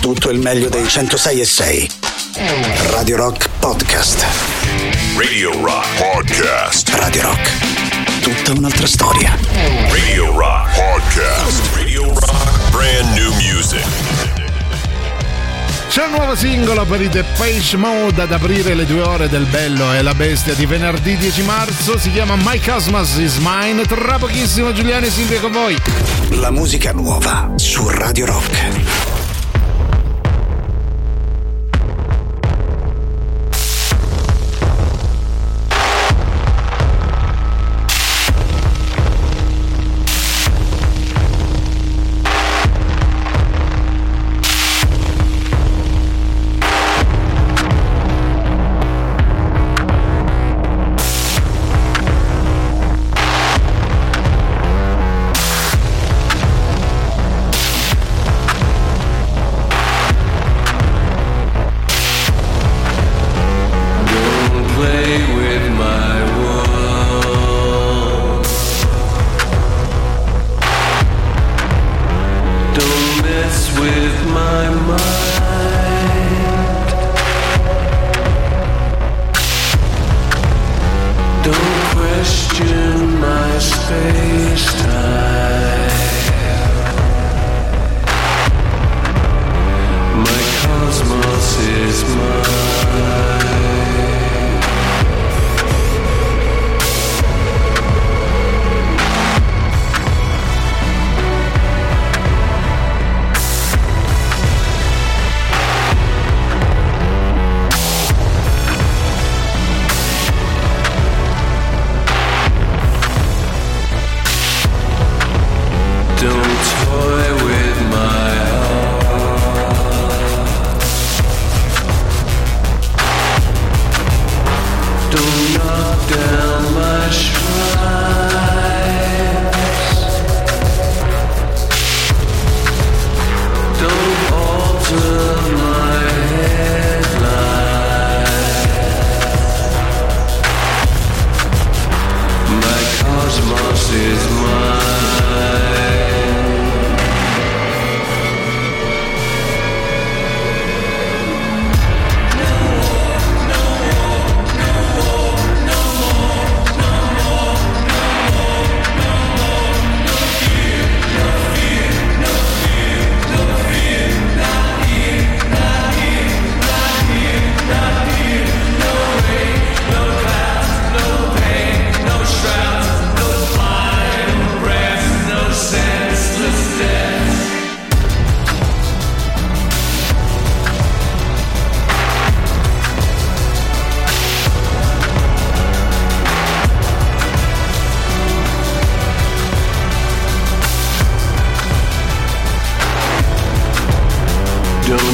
tutto il meglio dei 106 e 6. Radio Rock Podcast. Radio Rock Podcast. Radio Rock. Tutta un'altra storia. Radio Rock Podcast. Radio Rock Brand New Music. C'è un nuovo singolo per i Depeche Mode ad aprire le due ore del Bello e la Bestia di venerdì 10 marzo. Si chiama My Cosmos is Mine. Tra pochissimo Giuliano e Silvia con voi. La musica nuova su Radio Rock.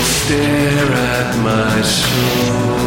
stare at my soul.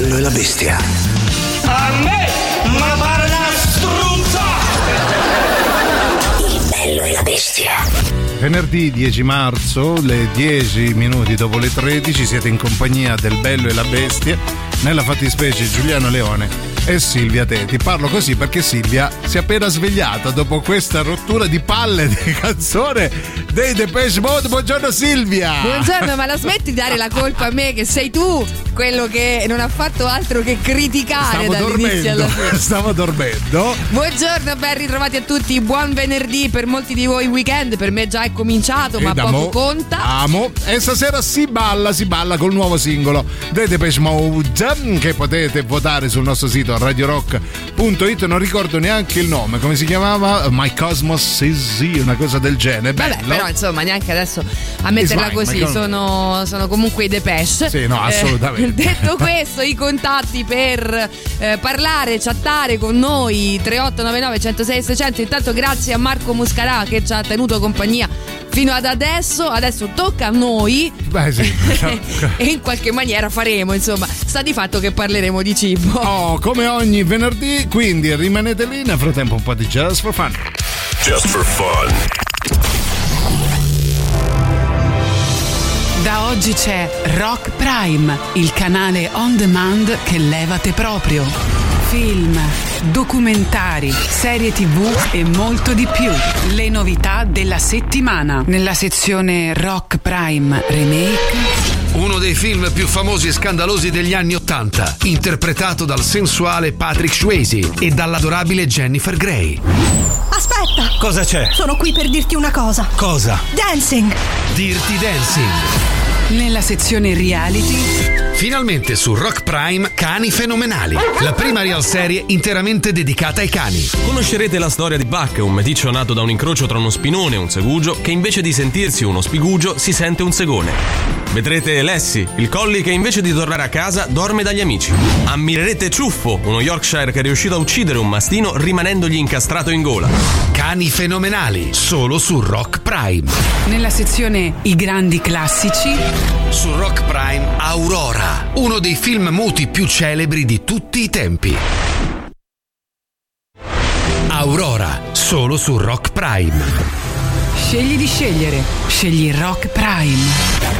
Bello e la bestia. A me, ma pare una struzza! Il bello e la bestia. venerdì 10 marzo, le 10 minuti dopo le 13, siete in compagnia del Bello e la Bestia, nella fattispecie Giuliano Leone e Silvia Teti. Parlo così perché Silvia si è appena svegliata dopo questa rottura di palle di canzone dei Depeche Mode. Buongiorno Silvia! Buongiorno, ma la smetti di dare la colpa a me che sei tu quello che non ha fatto altro che criticare Stavo dall'inizio alla fine. stavo dormendo. Buongiorno, ben ritrovati a tutti. Buon venerdì per molti di voi weekend. Per me già è cominciato, ma E da poco mo- conta. Amo. E stasera si balla, si balla col nuovo singolo dei Depeche Mode che potete votare sul nostro sito radiorock.it. Non ricordo neanche il nome, come si chiamava? My Cosmos is Z, una cosa del genere. Vabbè, Bello. però insomma, neanche adesso a metterla Ismail, così. Sono, sono comunque i Depeche. Sì, no, Eh, assolutamente. detto questo, i contatti per eh, parlare, chattare con noi 3899 106 600. Intanto grazie a Marco Muscarà che ci ha tenuto compagnia fino ad adesso. Adesso tocca a noi. Beh, sì. e in qualche maniera faremo, insomma, sta di fatto che parleremo di cibo. Oh, come ogni venerdì, quindi rimanete lì. Nel frattempo, un po' di jazz for fun. Just for fun. Da oggi c'è Rock Prime, il canale on demand che levate proprio. Film, documentari, serie tv e molto di più. Le novità della settimana. Nella sezione Rock Prime Remake. Uno dei film più famosi e scandalosi degli anni Ottanta, interpretato dal sensuale Patrick Swayze e dall'adorabile Jennifer Grey. Aspetta! Cosa c'è? Sono qui per dirti una cosa. Cosa? Dancing! Dirty Dancing. Nella sezione reality. Finalmente su Rock Prime Cani Fenomenali, la prima real serie interamente dedicata ai cani. Conoscerete la storia di Buck, un meticcio nato da un incrocio tra uno spinone e un segugio che invece di sentirsi uno spigugio si sente un segone. Vedrete Lassie, il collie che invece di tornare a casa dorme dagli amici. Ammirerete Ciuffo, uno Yorkshire che è riuscito a uccidere un mastino rimanendogli incastrato in gola. Cani Fenomenali, solo su Rock Prime. Nella sezione I grandi classici. Su Rock Prime Aurora, uno dei film muti più celebri di tutti i tempi. Aurora, solo su Rock Prime. Scegli di scegliere. Scegli Rock Prime.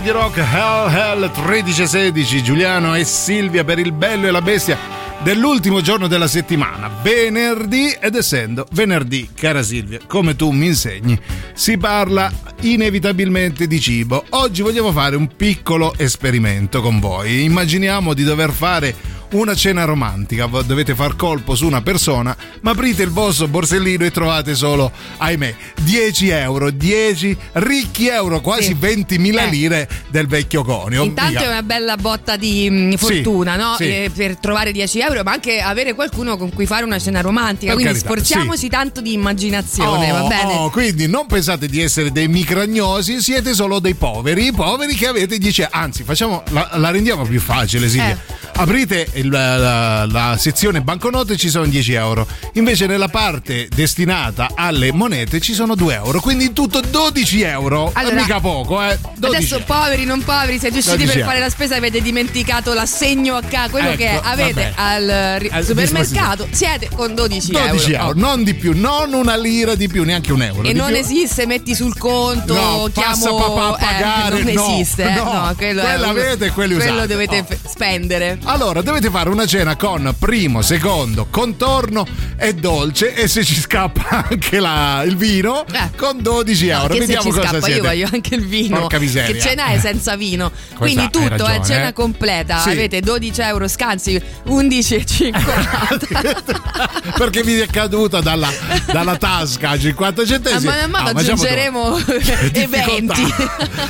Radio Rock Hell Hell 1316 Giuliano e Silvia per il bello e la bestia dell'ultimo giorno della settimana, venerdì ed essendo venerdì, cara Silvia, come tu mi insegni, si parla inevitabilmente di cibo. Oggi vogliamo fare un piccolo esperimento con voi. Immaginiamo di dover fare una cena romantica, dovete far colpo su una persona, ma aprite il vostro borsellino e trovate solo, ahimè, 10 euro, 10 ricchi euro, quasi Sì. 20.000 Eh. lire del vecchio conio. Intanto Mica- è una bella botta di mh, fortuna, no? sì. Eh, per trovare 10 euro, ma anche avere qualcuno con cui fare una cena romantica. Per Quindi carità, sforziamoci tanto di immaginazione, Oh, va bene? oh, quindi non pensate di essere dei micragnosi, siete solo dei poveri, poveri che avete 10 Anzi, facciamo, la, la rendiamo più facile, Silvia. Eh. Aprite il- la, la sezione banconote ci sono 10 euro. Invece nella parte destinata alle monete ci sono 2 euro. Quindi in tutto 12 euro. Allora, mica poco, eh. 12 Adesso euro. poveri, non poveri, siete usciti 12 per euro. fare la spesa avete dimenticato l'assegno a casa, quello Ecco, che avete al ri- Al supermercato, siete con 12, 12 euro, Oh. non di più, non una lira di più, neanche un euro. E non più. esiste, metti sul conto, No, chiamo papà a eh, pagare, non no, esiste, eh. no. quello Quella è un- avete e quelli quello usate. dovete Oh. f- spendere. Allora, dovete fare una cena con primo, secondo, contorno e dolce e se ci scappa anche la- il vino Eh. con 12 No, euro. Vediamo cosa scappa, siete. io voglio anche il vino. Che cena è senza vino? Quindi hai tutto ragione, è cena eh. completa. Sì. Avete 12 euro scansi, 11,50. Perché vi è caduta dalla, dalla tasca a 50 A centesimi. mano a mano Ah, aggiungeremo eventi.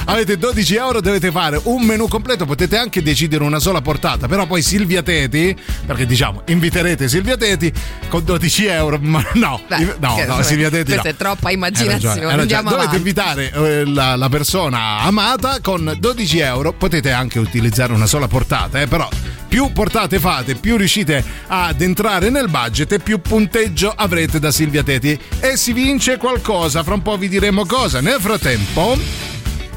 Avete 12 euro, dovete fare un menù completo. Potete anche decidere una sola portata. Però poi Silvia Teti, perché diciamo, inviterete Silvia Teti con 12 euro. Ma no, Beh, no, no, Silvia Teti. Questa no. è troppa immaginazione. ragione, ragione. Dovete avanti. invitare eh, la, la persona amata con 12 euro. Potete anche utilizzare una sola portata, eh, però più portate fate, più riuscite ad entrare nel budget e più punteggio avrete da Silvia Teti. E si vince qualcosa, fra un po' vi diremo cosa. Nel frattempo,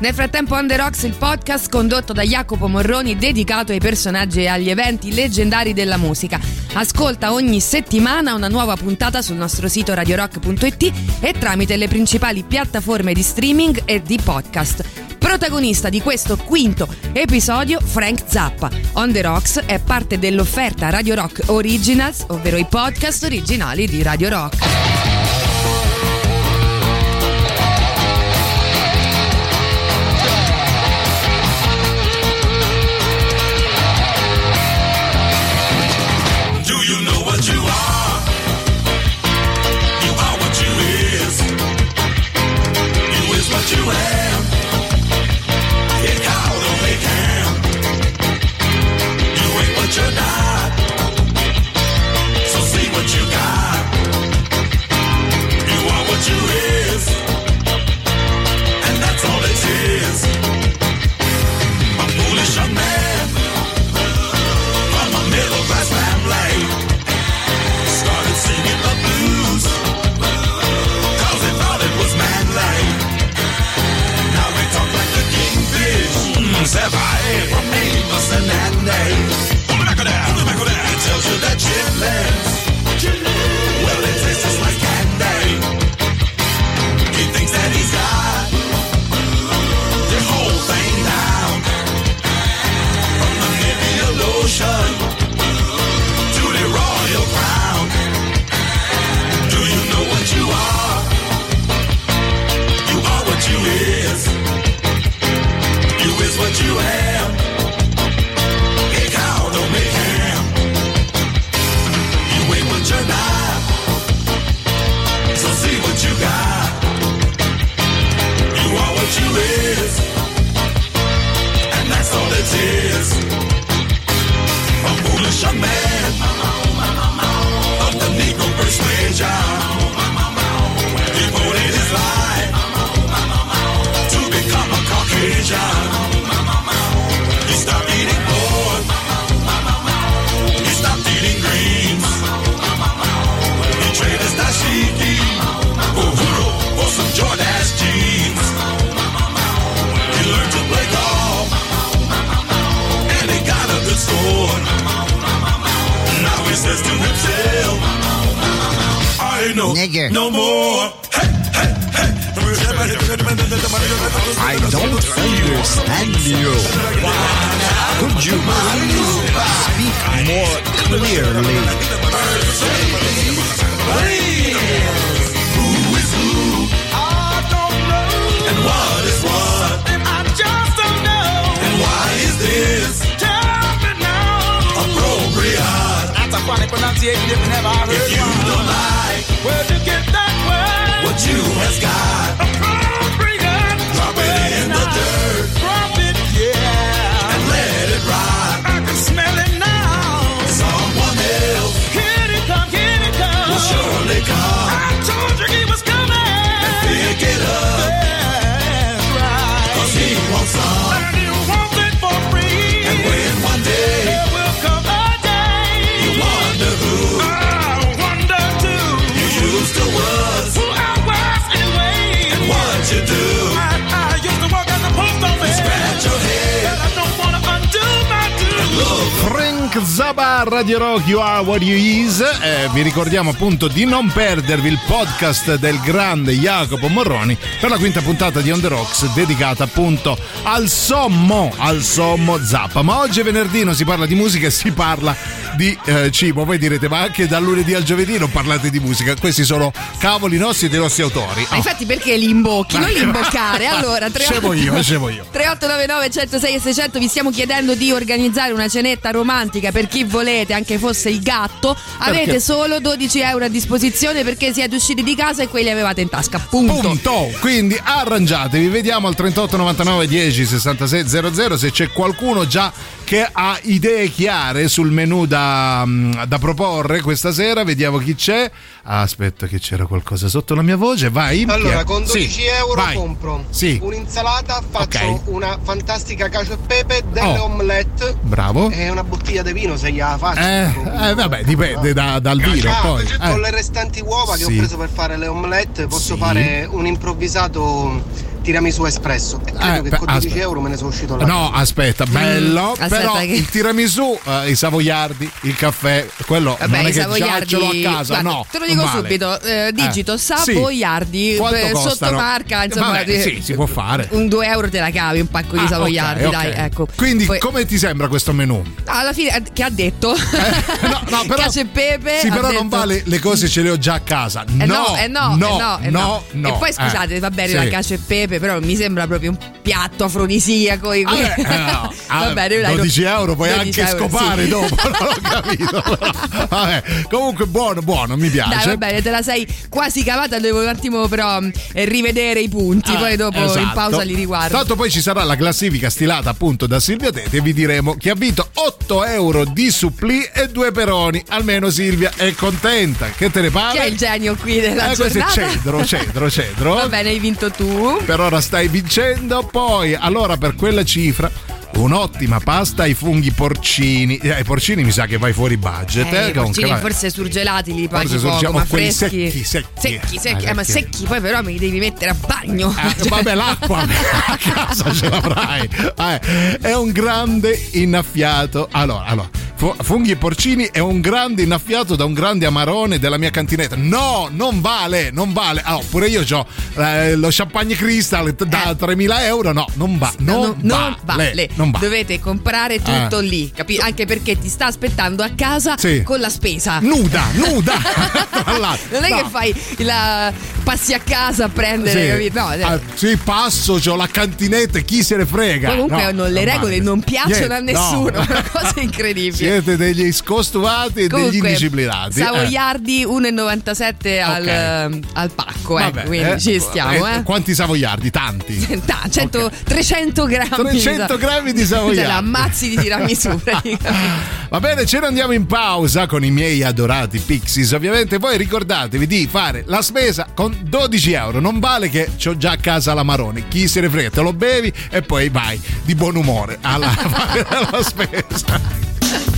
Nel frattempo On The Rocks, il podcast condotto da Jacopo Morroni dedicato ai personaggi e agli eventi leggendari della musica. Ascolta ogni settimana una nuova puntata sul nostro sito radiorock.it e tramite le principali piattaforme di streaming e di podcast. Protagonista di questo quinto episodio, Frank Zappa. On The Rocks è parte dell'offerta Radio Rock Originals, ovvero i podcast originali di Radio Rock. nigger. No more. Hey, hey, hey. I don't understand you. Could you please speak more clearly? Please. Appropriate. That's a pronunciation if you never heard If you don't like, where'd you get that word? What you has got. Appropriate. Добрый Frank Zaba Radio Rock You Are What You Is. Eh, vi ricordiamo appunto di non perdervi il podcast del grande Jacopo Morroni per la quinta puntata di On The Rocks dedicata appunto al sommo al sommo Zappa. Ma oggi è venerdì non si parla di musica si parla di eh, cibo. Voi direte ma anche dal lunedì al giovedì non parlate di musica. Questi sono cavoli nostri e dei nostri autori. Ma infatti perché li imbocchi? Non li imboccare. Allora, tre- Scemo io, scemo io. 3899 106 e 600 vi stiamo chiedendo di organizzare una cenetta romantica per chi volete, anche fosse il gatto. Avete Perché? solo 12 euro a disposizione perché siete usciti di casa e quelli avevate in tasca. Punto. Punto. Quindi arrangiatevi, vediamo al 38 99 10 66 00 se c'è qualcuno già che ha idee chiare sul menù da, mm, da proporre questa sera. Vediamo chi c'è. Aspetta, che c'era qualcosa sotto la mia voce. Vai. Allora, con 12 Sì, euro vai. compro Sì. un'insalata, faccio Ok. una fantastica cacio e pepe, delle Oh. omelette Bravo. e una bottiglia di vino se gliela faccio. Eh, eh, vabbè, dipende da- dal vino. Ah, Poi. Con Eh. le restanti uova che Sì. ho preso per fare le omelette posso Sì. fare un improvvisato tiramisù espresso. E credo Eh, che con 12 aspetta. euro me ne sono uscito là. No, aspetta, bello. aspetta però che- il tiramisù, eh, i savoiardi, il caffè, quello Vabbè, non è che l'ho a casa. guarda, no, te lo non dico vale. subito: eh, digito Eh, savoiardi eh, sottomarca. Insomma, Vabbè, eh, sì, si può fare. Un 2 euro te la cavi, un pacco di Ah, savoiardi, ok, dai, ok. ecco. Quindi, Poi- come ti sembra questo menù? alla fine, che ha detto? No, no, però, Cacio e pepe. sì, però non detto- vale le cose ce le ho già a casa. Eh no, no, eh no, no, eh no, no, no. no. E poi scusate, Eh, va bene sì. la cacio e pepe, però mi sembra proprio un piatto afrodisiaco. Vabbè, eh, no. va bene, dai, 12 no. euro puoi 12 anche euro, scopare sì. dopo, non ho capito. però. Vabbè, comunque buono, buono, mi piace. Dai, va bene, te la sei quasi cavata. Devo un attimo, però, mh, eh, rivedere i punti. Ah, poi dopo in esatto. pausa li riguardo. Tanto poi ci sarà la classifica stilata appunto da Silvia Tete e vi diremo chi ha vinto 8 euro di supplì e due peroni. Almeno Silvia è contenta. Che te ne pare? Chi è il genio qui della Eh, giornata? cedro, cedro, cedro. Va bene, hai vinto tu. Per ora stai vincendo. Poi, allora, per quella cifra. Un'ottima pasta ai funghi porcini. Eh, ai porcini mi sa che vai fuori budget. Eh, Eh, comunque, porcini vabbè. forse surgelati li paghi Forse poco, ma quelli freschi. secchi, secchi. secchi, secchi. Eh, Eh, ma secchi poi però me li devi mettere a bagno. Eh, Cioè- vabbè, l'acqua a casa ce l'avrai. Eh, è un grande innaffiato. Allora, allora, funghi e porcini è un grande innaffiato da un grande amarone della mia cantinetta. No, non vale, non vale. Allora, pure io ho lo champagne crystal da 3.000 euro. No, non va. Non, Eh. No, non vale. vale. Non vale. Dovete comprare tutto Ah. lì, capi- Anche perché ti sta aspettando a casa Sì. con la spesa. Nuda, nuda. Non è No. che fai la passi a casa a prendere, Sì. No, eh. Ah, sì, passo, c'ho la cantinetta, chi se ne frega. Comunque No, le regole vale. non piacciono a Niente, nessuno, una cosa incredibile. Siete degli scostuvati e degli indisciplinati. eh. Savoiardi 1,97 al, Ok. ehm, al pacco, Vabbè, quindi eh, ci stiamo, eh. Quanti savoiardi? Tanti. Ta- 100 300 grammi 300 grammi di savoiardi. Ammazzi di tiramisù. Va bene, ce ne andiamo in pausa con i miei adorati Pixies. Ovviamente voi ricordatevi di fare la spesa con 12 euro. Non vale che ho già a casa la Maroni. Chi se ne frega, te lo bevi e poi vai di buon umore alla, fare la spesa.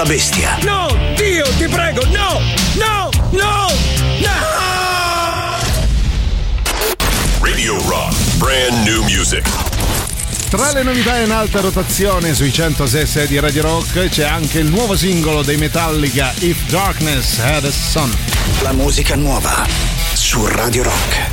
della bestia. No, Dio, ti prego, no! No! No! No! Radio Rock, brand new music. Tra le novità in alta rotazione sui 106 di Radio Rock c'è anche il nuovo singolo dei Metallica If Darkness Had a Son. La musica nuova su Radio Rock.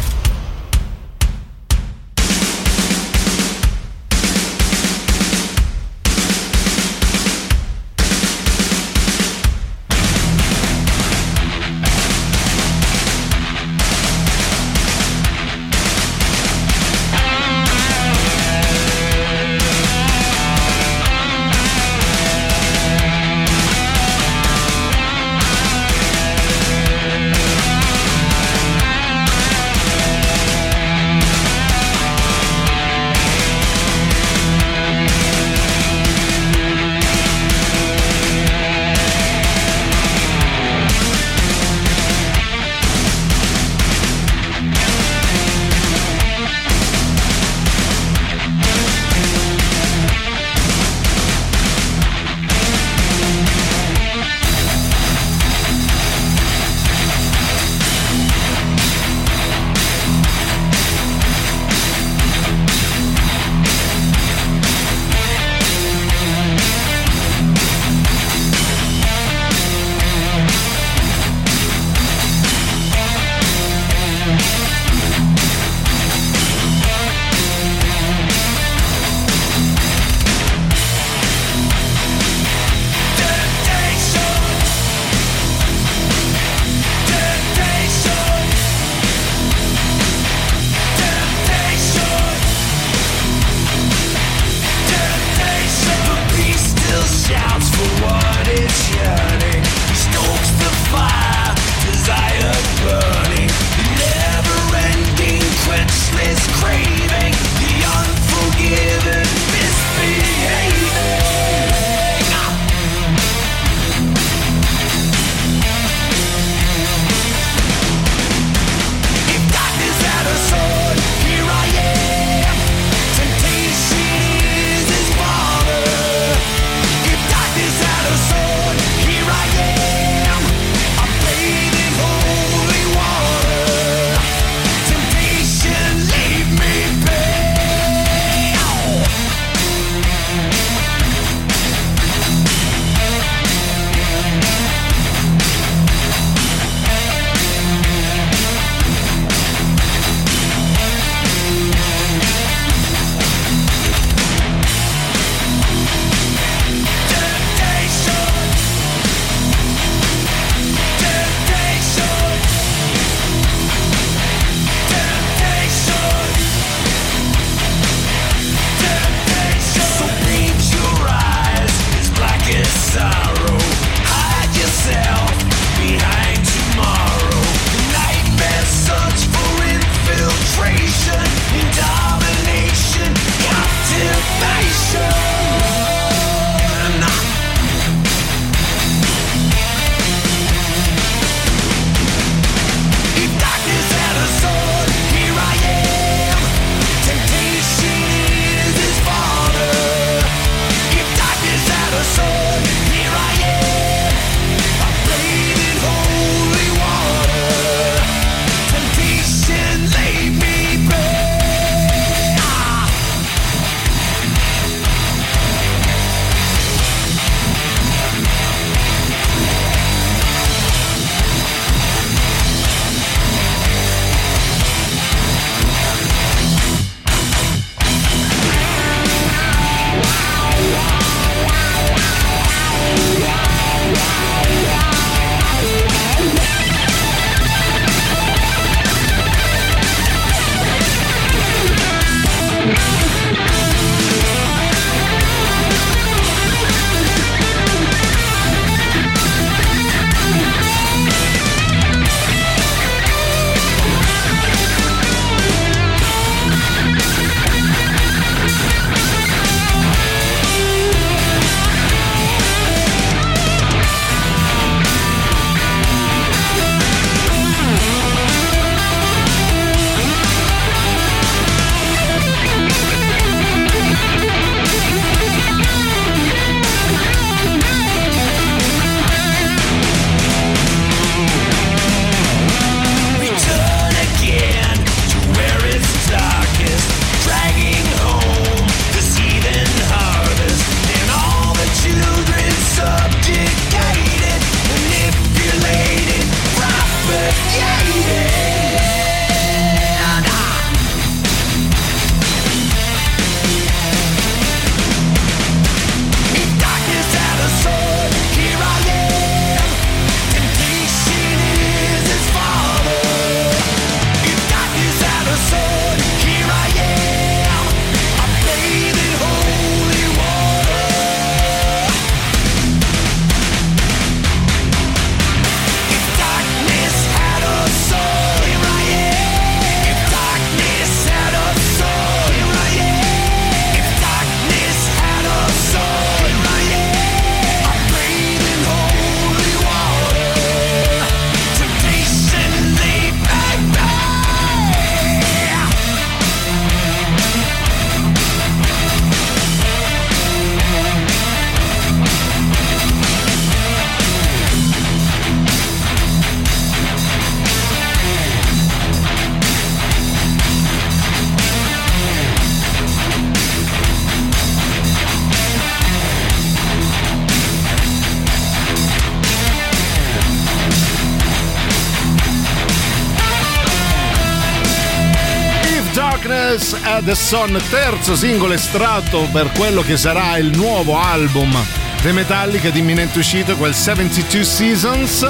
The Sun, terzo singolo estratto per quello che sarà il nuovo album dei Metallica di imminente uscita, quel 72 Seasons,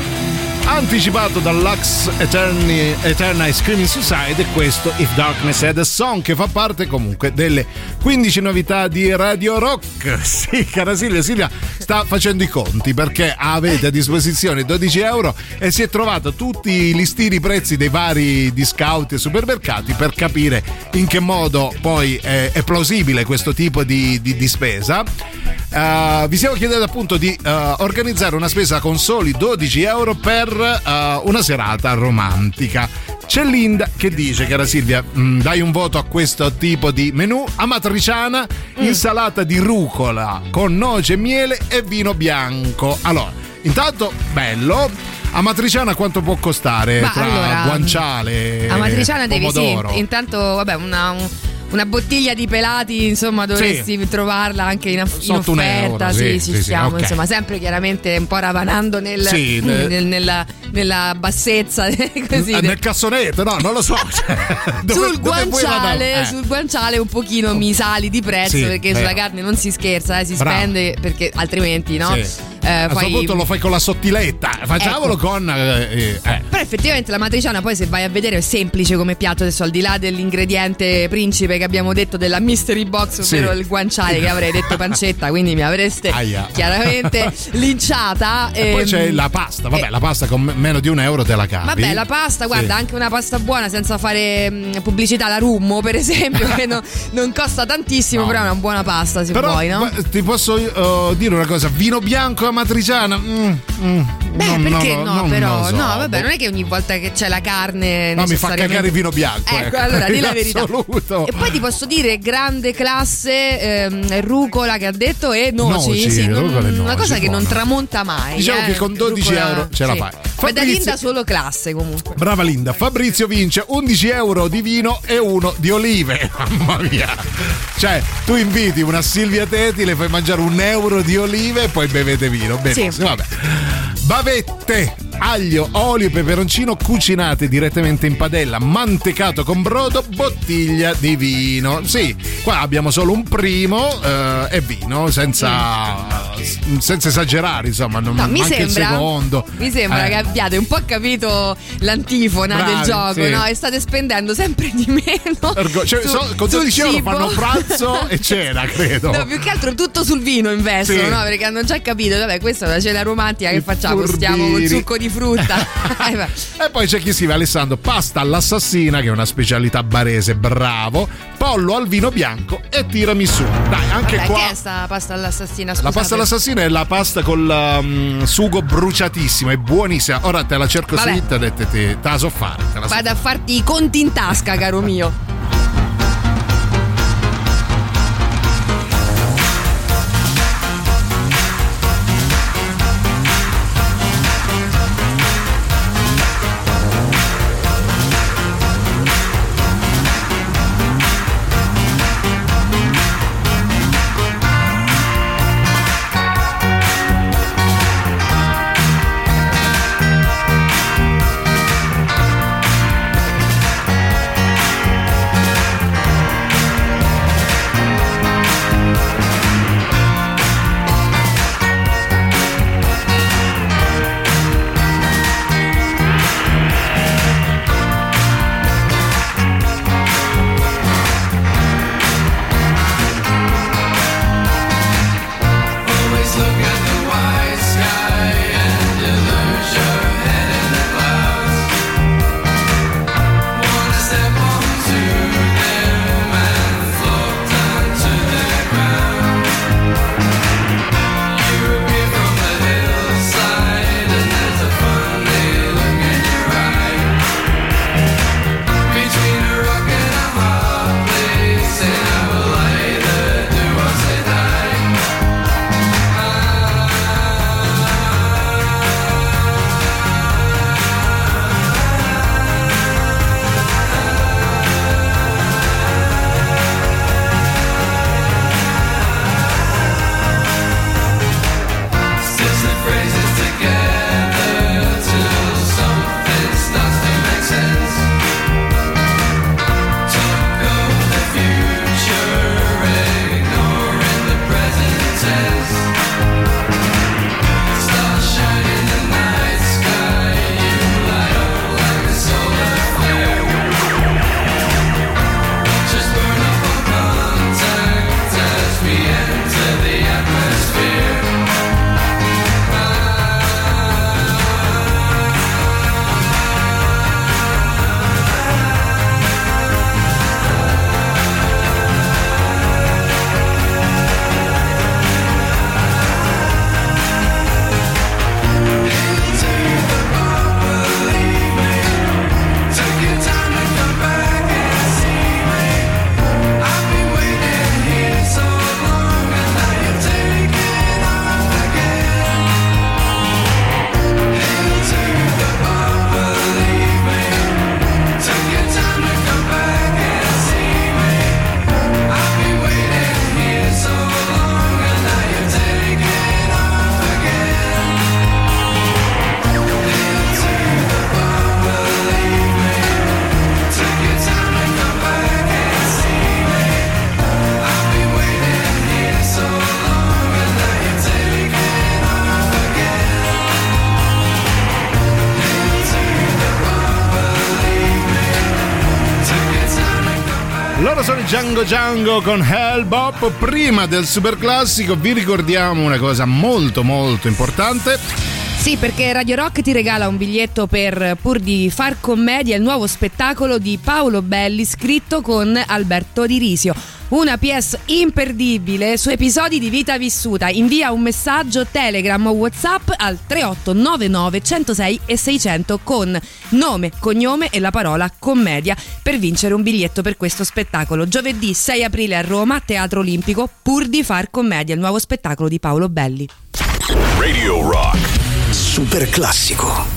anticipato dal Lux Eterni, Eternal Screaming Suicide e questo If Darkness had a Song che fa parte comunque delle 15 novità di Radio Rock. Sì, cara Silvia, Silvia sta facendo i conti perché avete a disposizione 12 euro e si è trovato tutti i listini prezzi dei vari discount e supermercati per capire in che modo poi è, è plausibile questo tipo di, di- di spesa. Uh, vi stiamo chiedendo appunto di uh, organizzare una spesa con soli 12 euro per uh, una serata romantica. C'è Linda che dice, cara Silvia, mm, dai un voto a questo tipo di menù. Amatriciana, insalata di rucola con noce, miele e vino bianco. Allora, intanto bello. Amatriciana quanto può costare? Ma tra allora, guanciale A Matriciana devi sì, intanto vabbè una, un- una bottiglia di pelati insomma dovresti trovarla anche in, aff- in offerta euro, sì, sì, ci sì, sì, stiamo ok. insomma sempre chiaramente un po' ravanando nel, Sì, ne- nel- nella, nella bassezza così Ah, nel cassonetto, no, non lo so. Dove- sul, dove vuoi guanciale? Eh. sul guanciale un pochino mi sali di prezzo Sì, perché vero. sulla carne non si scherza, eh, si Bravo. spende perché altrimenti no? Sì. Eh, a questo poi- punto lo fai con la sottiletta, facciamolo Ecco. con. eh, eh, eh. Però effettivamente la matriciana poi se vai a vedere è semplice come piatto adesso al di là dell'ingrediente principe che abbiamo detto della mystery box ovvero Sì. il guanciale che avrei detto pancetta quindi mi avreste Aia. chiaramente linciata E poi ehm, c'è la pasta, vabbè, eh, la pasta con me- meno di un euro te la cavi. Vabbè, la pasta, guarda, Sì. anche una pasta buona senza fare mh, pubblicità, la Rummo, per esempio, che no- non costa tantissimo, No. però è una buona pasta se Però vuoi, no? ti posso eh, dire una cosa: vino bianco a matriciana? Mm, mm, Beh, non- perché non- no, non però? so. No, vabbè, non è che ogni volta che c'è la carne. No, mi fa cagare il vino bianco. Ecco, allora di la verità. assoluto. E poi ti posso dire grande classe ehm, rucola che ha detto e noci, Noci, sì, non- e una noci, cosa che non tramonta mai. Diciamo eh. che con 12 Rucola- euro ce la sì. fai. Ma da Fabrizio- Linda solo classe comunque. Brava Linda, Fabrizio vince 11 euro di vino e uno di olive. Mamma mia. Cioè, tu inviti una Silvia Teti, le fai mangiare un euro di olive e poi bevete vino. Benissimo, Sì. vabbè. Bavette, aglio, olio e peperoncino cucinate direttamente in padella, mantecato con brodo, bottiglia di vino. Sì, qua abbiamo solo un primo eh, e vino, senza, senza esagerare, insomma, non, No, mi anche sembra, secondo. mi sembra Eh. che abbiate un po' capito l'antifona Bravi, del gioco, sì. no? E state spendendo sempre di meno. Ergo- cioè, su- so- con sul 12 euro fanno pranzo e cena, credo. No, più che altro tutto sul vino investono, Sì. no? Perché hanno già capito, vabbè, questa è una cena romantica, che I facciamo? furbini. Stiamo col succo di frutta. Eh. E poi c'è chi scrive Alessandro, pasta all'assassina, che è una specialità barese, bravo, pollo al vino bianco e tiramisù. Dai, anche Vabbè, qua. che è sta pasta all'assassina? La Scusate. pasta all'assassina è la pasta col um, sugo bruciatissimo, è buonissima. Ora te la cerco Vabbè. su internet e te, te la so fare. Te la so Vado a farti i conti in tasca, caro mio. Loro sono Django Django con Hellbop. Prima del super classico vi ricordiamo una cosa molto molto importante. Sì, perché Radio Rock ti regala un biglietto per Pur di far commedia, il nuovo spettacolo di Paolo Belli scritto con Alberto Di Risio. Una PS imperdibile su episodi di vita vissuta. Invia un messaggio Telegram o WhatsApp al 3899 106 e 600 con nome, cognome e la parola commedia per vincere un biglietto per questo spettacolo. Giovedì 6 aprile a Roma, Teatro Olimpico, Pur di far commedia, il nuovo spettacolo di Paolo Belli. Radio Rock. Super classico.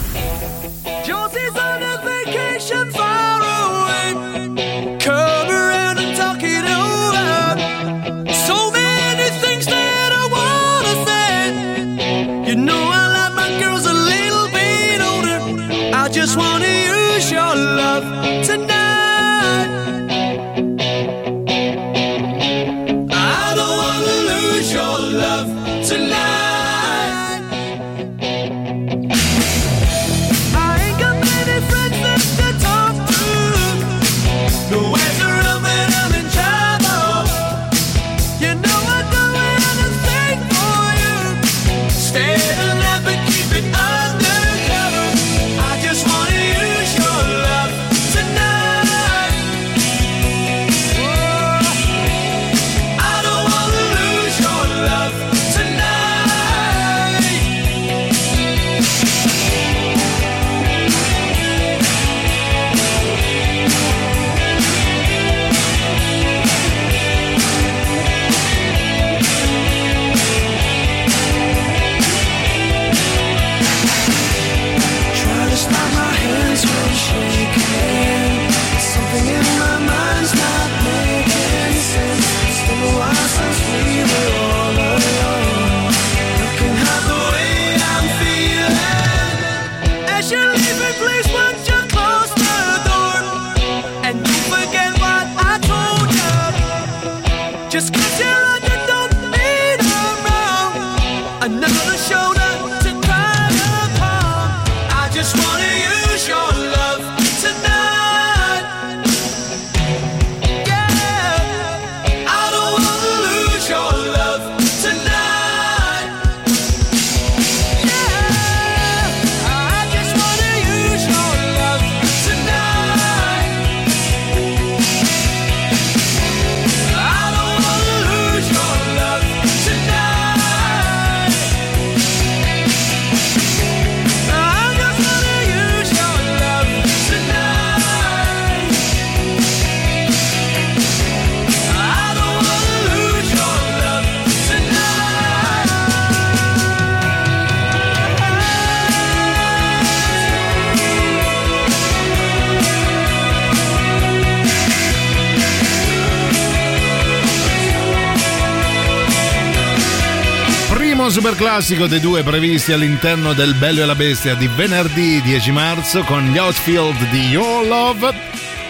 Super classico dei due previsti all'interno del Bello e la Bestia di venerdì 10 marzo con gli outfield di Your Love.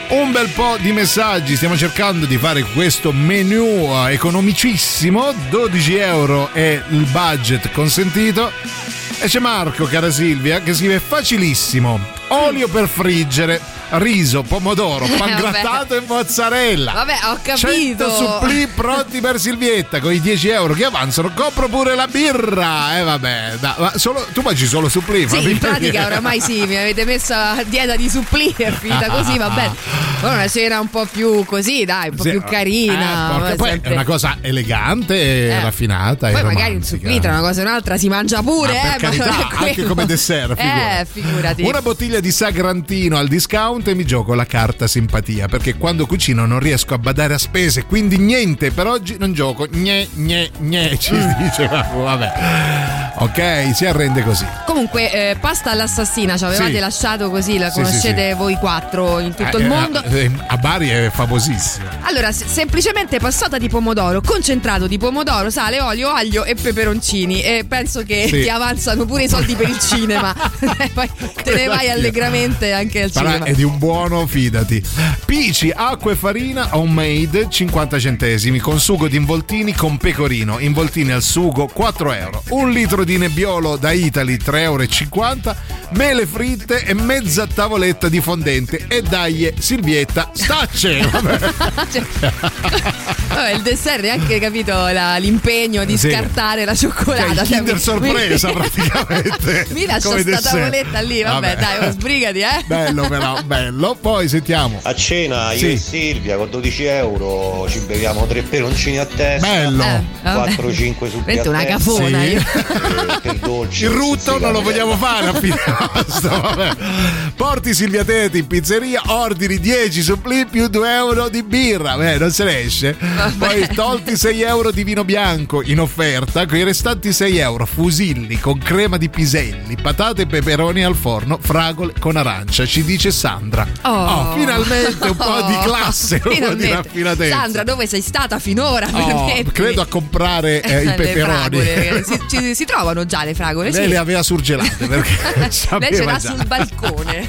Un bel po' di messaggi, stiamo cercando di fare questo menu eh, economicissimo, 12 euro è il budget consentito. E c'è Marco, cara Silvia, che scrive facilissimo, olio per friggere, riso, pomodoro, Eh, pangrattato e mozzarella. Vabbè, ho 100 capito. supplì pronti per Silvietta con i 10 euro che avanzano. Compro pure la birra. E vabbè, dai, ma solo, tu mangi solo supplì. Sì, in pratica oramai sì, mi avete messo a dieta di supplì, è finita così, va bene. Poi una cena un po' più così, dai, un po' Sì, più carina. eh, ma poi sempre- è una cosa elegante e Eh. raffinata. e Poi magari un supplì tra una cosa e un'altra si mangia pure, Ma eh, per carità, non è anche come dessert, Eh, figurati. Una bottiglia di Sagrantino al discount e mi gioco la carta simpatia perché quando cucino non riesco a badare a spese, quindi niente, per oggi non gioco. Gne, gne, gne, ci dice. ma Vabbè. Ok, si arrende così. Comunque, eh, pasta all'assassina ci avevate Sì. lasciato così, la conoscete sì, sì. voi quattro in tutto Eh, il eh, mondo. eh, a Bari è famosissima. Allora, se- semplicemente passata di pomodoro, concentrato di pomodoro, sale, olio, aglio e peperoncini. E penso che ti avanzano pure i soldi per il cinema. Poi te ne vai allegramente anche al Sarà cinema. è di un buono, fidati. Pici, acqua e farina homemade 50 centesimi con sugo di involtini con pecorino. Involtini al sugo 4 euro. Un litro litro di nebbiolo da Italy 3,50 euro, mele fritte e mezza tavoletta di fondente. E dai, Silvietta, stacce! Vabbè. Vabbè, il dessert è anche capito la- l'impegno di Sì. scartare la cioccolata. Cioè, il Cioè, Kinder mi- sorpresa, mi- praticamente. Mi lascia sta dessert. tavoletta lì, vabbè, Vabbè. dai, oh, sbrigati, eh. Bello però, bello. Poi sentiamo. A cena io Sì. e Silvia con 12 euro ci beviamo tre peroncini a testa. Bello. Eh, vabbè. 4-5 su Veramente una cafona, io. Per dolci. Il rutto non lo vogliamo fare a vabbè. Porti Silvia Teti in pizzeria, ordini 10 suppli più 2 euro di birra. Beh, non se ne esce. Poi tolti 6 euro di vino bianco in offerta, con i restanti 6 euro fusilli con crema di piselli, patate e peperoni al forno, fragole con arancia. Ci dice Sandra. Oh, finalmente un po' di classe, un po' di raffinatezza. Sandra, dove sei stata finora? Oh, credo a comprare eh, i peperoni. fragole, si, ci- si trovano già le fragole, Lei sì. le aveva surgelate perché Lei ce l'ha sul balcone.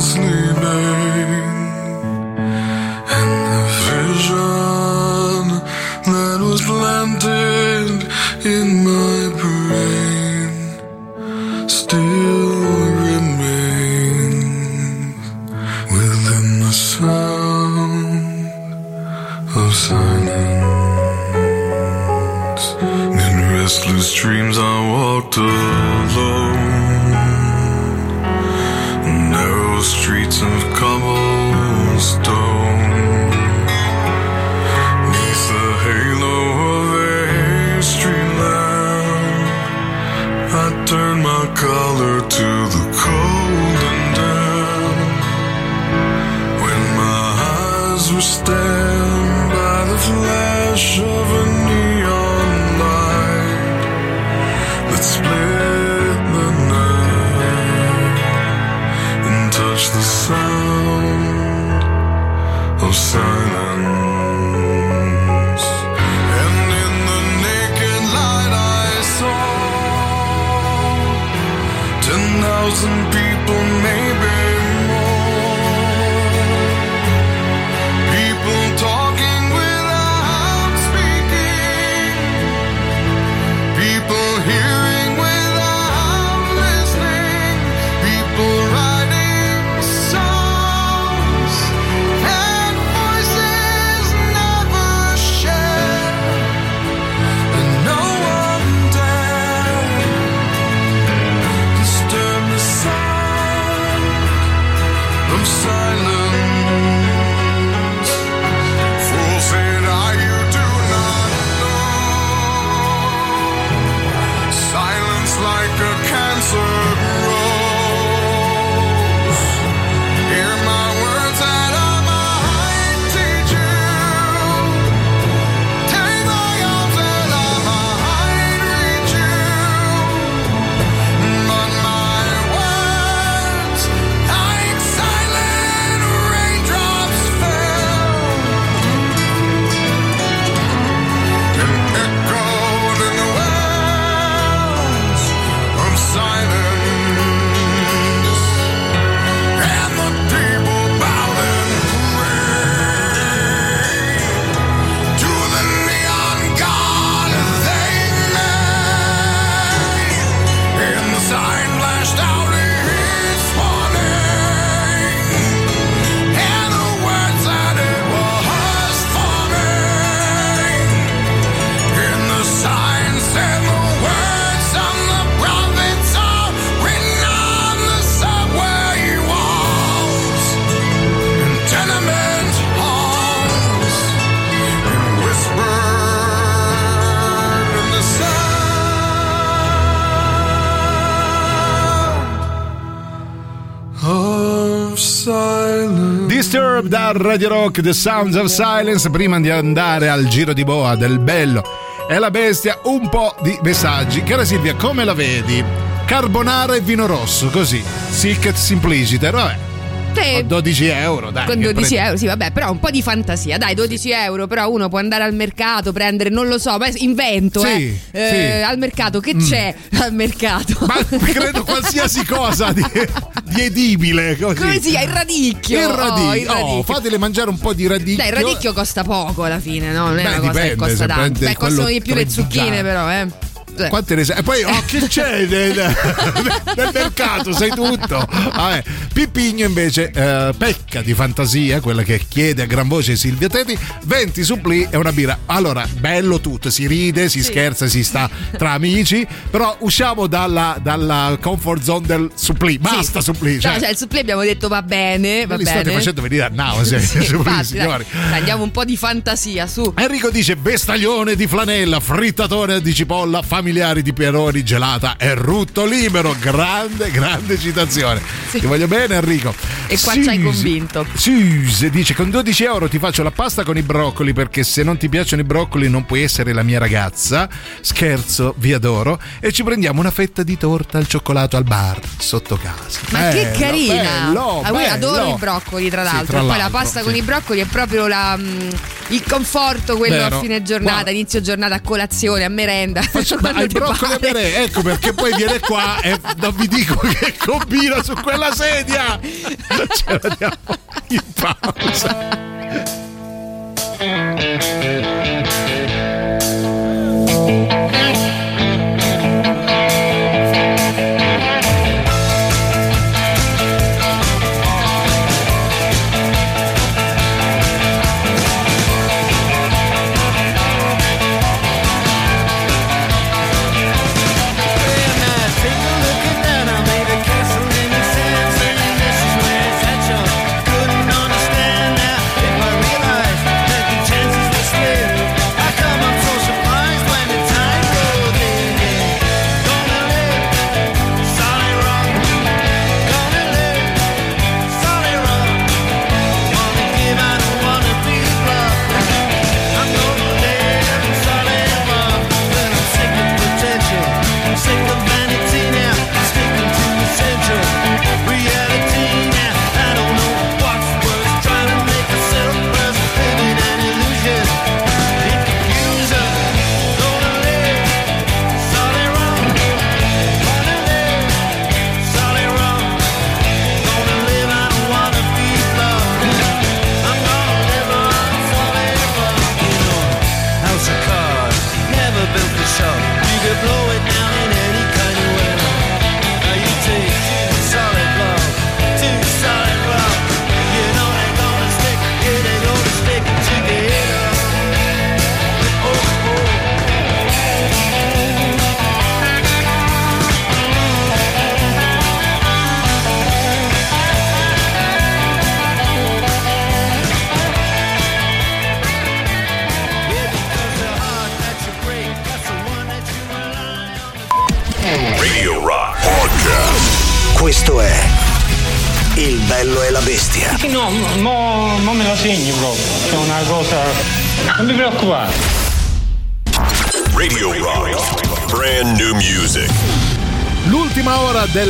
sleeping. Da Radio Rock, The Sounds of Silence. Prima di andare al giro di boa del bello e la bestia un po' di messaggi. Cara Silvia, come la vedi? Carbonara e vino rosso, così. Sic et simpliciter, vabbè. Te- 12 euro, dai. Con che 12 prendi. euro, sì, vabbè, però un po' di fantasia. Dai, 12 euro, però uno può andare al mercato, prendere, non lo so, ma invento, Sì, eh. Eh, sì. Mm. Al mercato, che c'è al mercato? Ma credo qualsiasi cosa di, di edibile. Così. Come si chiama? Il radicchio. Il Oh, radicchio. il radicchio. Oh, fatele mangiare un po' di radicchio. Dai, il radicchio costa poco alla fine, no? Non è Beh, una cosa che dipende, costa se tanto. Beh, costano di più le zucchine, però, eh. Eh. Quante ne sai? E poi, oh, che c'è nel, nel mercato? Sai tutto. Vabbè. Pippigno invece eh, pecca di fantasia, quella che chiede a gran voce Silvia Teti, 20 suppli e una birra. Allora, bello tutto, si ride, si scherza, si sta tra amici, però usciamo dalla, dalla comfort zone del supplì. Basta supplì. Cioè, No, cioè, il supplì abbiamo detto va bene, va li bene. state facendo venire a nausea, Sì, supplì, infatti, signori. Dai, andiamo un po' di fantasia, su. Enrico dice vestaglione di flanella, frittatore di cipolla, familiari di Pieroni, gelata e rutto libero. Grande, grande citazione. Ti voglio bene Enrico. E qua ci hai convinto. Suse dice con 12 euro ti faccio la pasta con i broccoli perché se non ti piacciono i broccoli non puoi essere la mia ragazza. Scherzo, vi adoro. E ci prendiamo una fetta di torta al cioccolato al bar sotto casa. Ma che Bello, carina! bello, Ah, bello. adoro i broccoli, tra Sì, l'altro. tra Poi la pasta sì. con i broccoli è proprio la, mm, il conforto, quello Vero. a fine giornata, Guarda. inizio giornata, a colazione, a merenda. Ma Quando ai ti broccoli a pare. bere, ecco perché poi viene qua e non vi dico che combina su quella sedia. Ce la diamo in pausa.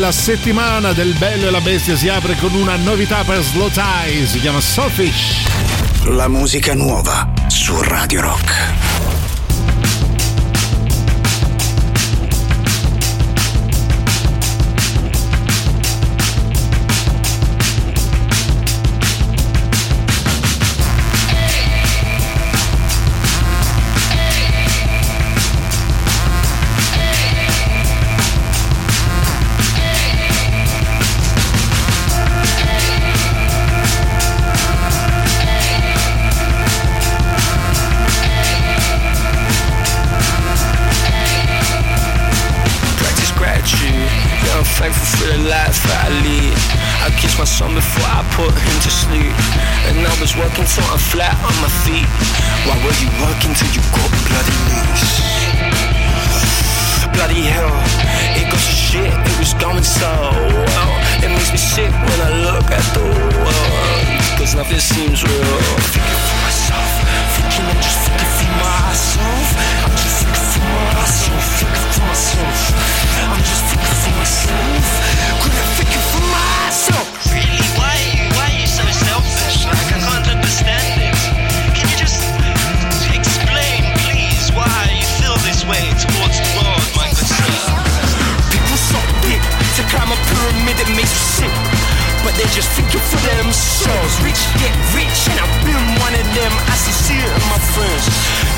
Della settimana del Bello e la Bestia si apre con una novità per Slow Tie, si chiama Soulfish. La musica nuova su Radio Rock. on before I put him to sleep. And I was working till I'm flat on my feet. Why were you working till you got bloody knees? Bloody hell, it got to shit, it was going so well. It makes me sick when I look at the world. Cause nothing seems real. Thinking for myself, thinking I'm just thinking for myself. I'm just thinking for myself, thinking for myself. I'm just thinking for myself. could I thinking for myself. makes you sick. But they're just thinking for themselves. Rich get rich, and I've been one of them. I see it in my friends.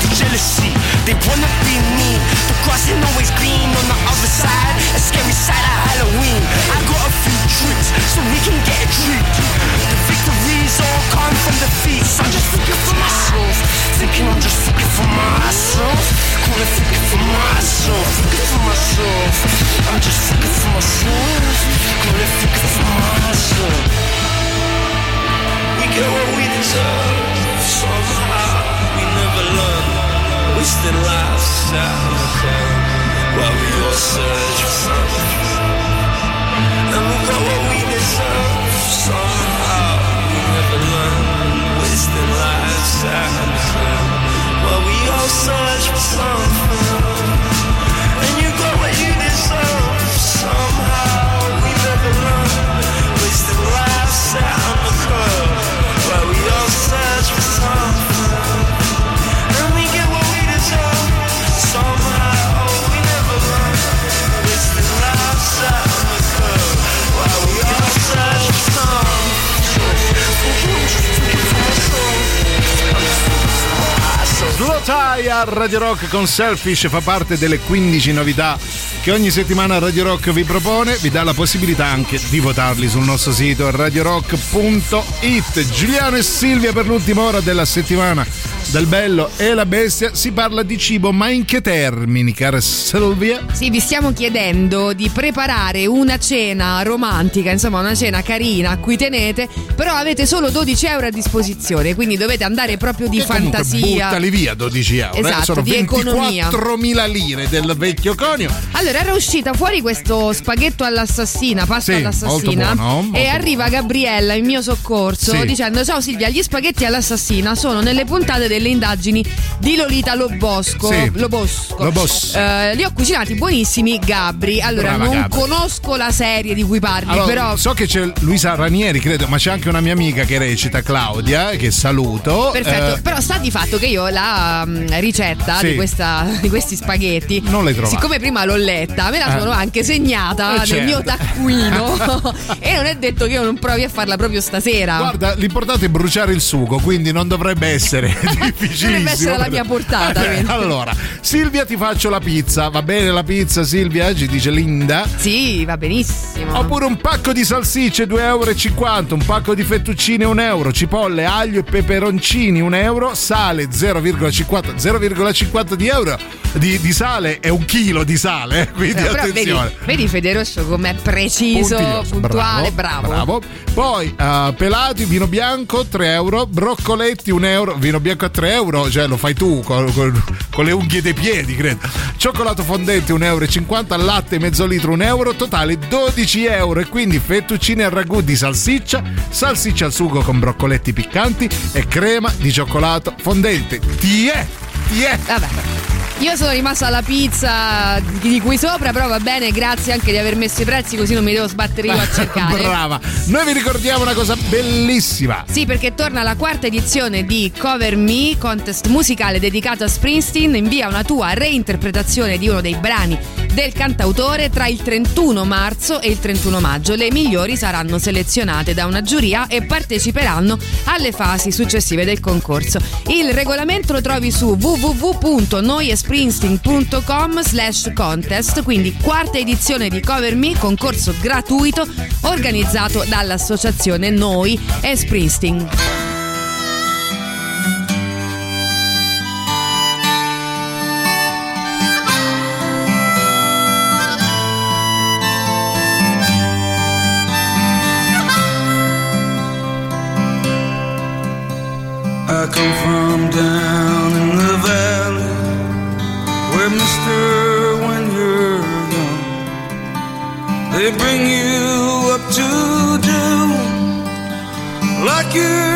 The jealousy, they wanna be me. The grass ain't always green on the other side. A scary side of Halloween. I got a few tricks, so we can get a treat. Oh, the victories all come from defeats. I'm just thinking for myself, thinking I'm just thinking for myself. Gonna thinking for myself, thinking for myself. I'm just thinking for myself. Gonna thinking for myself. We get what we deserve. Somehow we never learn. Wasted lives out while we all search for Tie a Radio Rock con Selfish fa parte delle 15 novità che ogni settimana Radio Rock vi propone, vi dà la possibilità anche di votarli sul nostro sito radiorock.it. Giuliano e Silvia per l'ultima ora della settimana del bello e la bestia si parla di cibo, ma in che termini, cara Silvia? Sì, vi stiamo chiedendo di preparare una cena romantica, insomma una cena carina a cui tenete, però avete solo 12 euro a disposizione, quindi dovete andare proprio di comunque fantasia. Buttali via 12 euro, eh, Esatto, sono di economia. 24.000 lire del vecchio conio. Allora era uscita fuori questo spaghetto all'assassina, pasta Sì, all'assassina buono, e arriva Gabriella in mio soccorso Sì. dicendo ciao Silvia, gli spaghetti all'assassina sono nelle puntate delle indagini di Lolita Lobosco. Sì. Lobosco. Lobos. Eh, li ho cucinati buonissimi Gabri. Allora Brava, non Gabri. conosco la serie di cui parli, Allora, però so che c'è Luisa Ranieri, credo, ma c'è anche una mia amica che recita, Claudia, che saluto. Perfetto, Eh, però sta di fatto che io la mm, ricetta Sì. di, questa- di questi spaghetti Non l'hai trovata. Siccome prima l'ho letta, me la Eh. sono anche segnata Eh, nel certo. mio taccuino e non è detto che io non provi a farla proprio stasera. Guarda, l'importante è bruciare il sugo, quindi non dovrebbe essere difficilissimo. Dovrebbe essere la mia portata, Eh, allora, Silvia ti faccio la pizza, va bene la pizza Silvia? Ci dice Linda. Sì, va benissimo. Oppure un pacco di salsicce 2,50 euro, un pacco di fettuccine 1 euro, cipolle, aglio e peperoncini 1 euro, sale 0,50 0,50 di euro di, di sale è un chilo di sale, eh, quindi però vedi, attenzione. vedi Federosso com'è preciso, Puntiglioso, puntuale, bravo. bravo. Poi eh, pelati, vino bianco 3 euro, broccoletti 1 euro, vino bianco a 3 euro, cioè lo fai tu con, con- con le unghie dei piedi, credo. Cioccolato fondente 1,50 euro, latte mezzo litro 1 euro, totale 12 euro. E quindi fettuccine al ragù di salsiccia, salsiccia al sugo con broccoletti piccanti e crema di cioccolato fondente. Ti è, ti è. Vabbè. Io sono rimasta alla pizza di qui sopra, però va bene, grazie anche di aver messo i prezzi così non mi devo sbattere io a cercare. Brava. Noi vi ricordiamo una cosa bellissima. Sì, perché torna la quarta edizione di Cover Me, contest musicale dedicato a Springsteen. Invia una tua reinterpretazione di uno dei brani del cantautore tra il 31 marzo e il 31 maggio. Le migliori saranno selezionate da una giuria e parteciperanno alle fasi successive del concorso. Il regolamento lo trovi su www.noiespringsteen.com slash contest, quindi quarta edizione di Cover Me, concorso gratuito organizzato dall'associazione Noi e Springsteen. Come from bring you up to do like your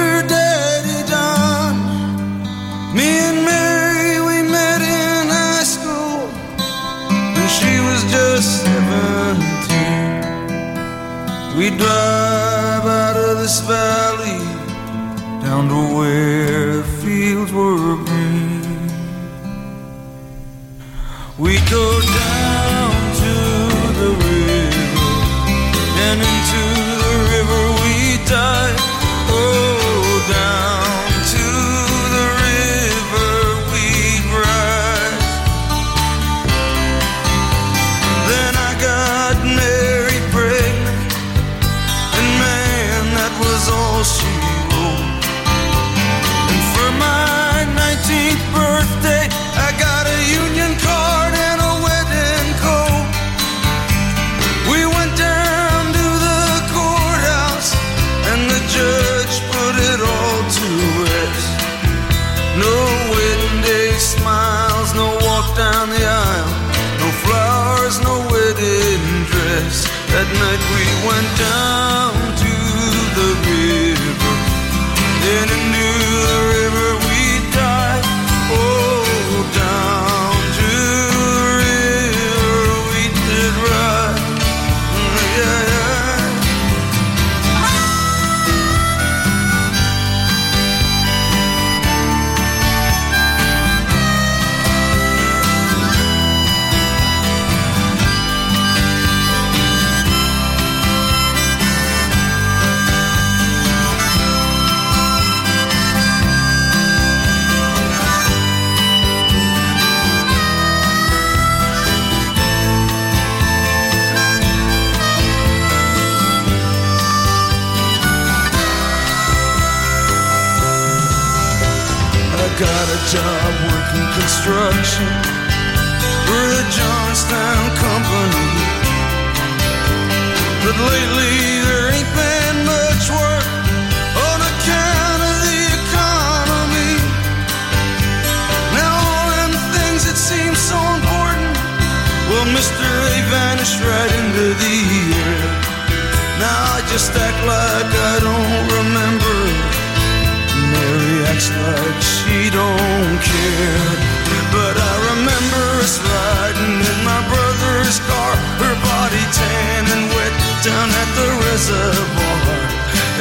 down at the reservoir.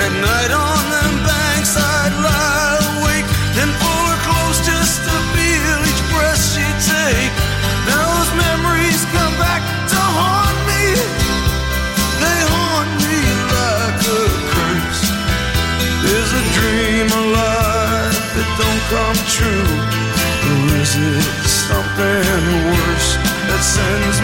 At night on the banks, I'd lie awake and pull her close just to feel each breath she'd take. Now those memories come back to haunt me. They haunt me like a curse. Is a dream alive that don't come true? Or is it something worse that sends me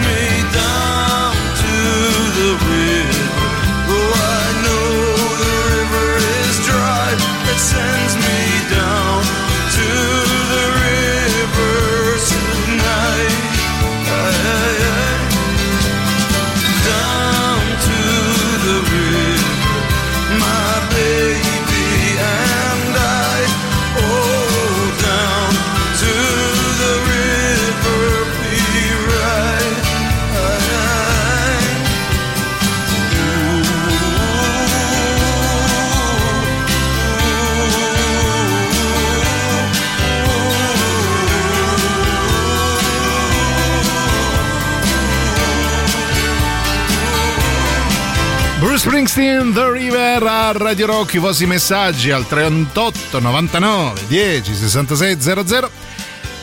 Springsteen, The River a Radio Rock, i vostri messaggi al 38 99 10 66 00.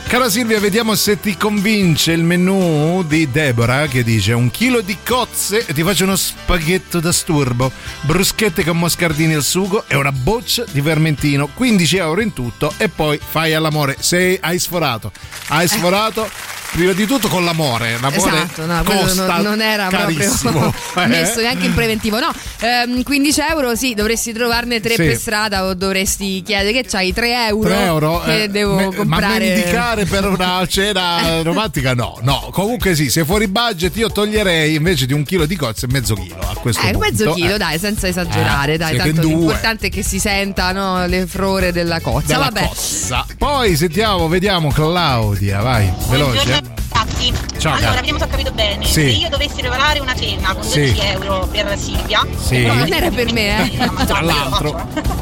Cara Silvia, vediamo se ti convince il menù di Deborah che dice un chilo di cozze e ti faccio uno spaghetto da sturbo, bruschette con moscardini al sugo e una boccia di vermentino, 15 euro in tutto e poi fai all'amore. Se hai sforato, hai sforato prima di tutto con l'amore. L'amore Esatto, no, non, non era carissimo. proprio Eh? messo neanche in preventivo. No, ehm, 15 euro sì, dovresti trovarne tre Sì. per strada o dovresti chiedere che c'hai 3 euro. 3 euro che eh, devo me- ma comprare. mendicare per una cena romantica no no comunque sì se fuori budget io toglierei invece di un chilo di cozze mezzo chilo a questo Eh, punto mezzo chilo, Eh, dai, senza esagerare, Eh, dai, tanto l'importante è che si senta no, le frore della cozza. della Vabbè. cozza. poi sentiamo vediamo Claudia vai veloce eh. Ragazzi, Ciao, allora cara. vediamo se ho capito bene. Sì. Se io dovessi preparare una cena con Sì. 12 euro per Silvia, Sì. però Non era per me, eh. tra l'altro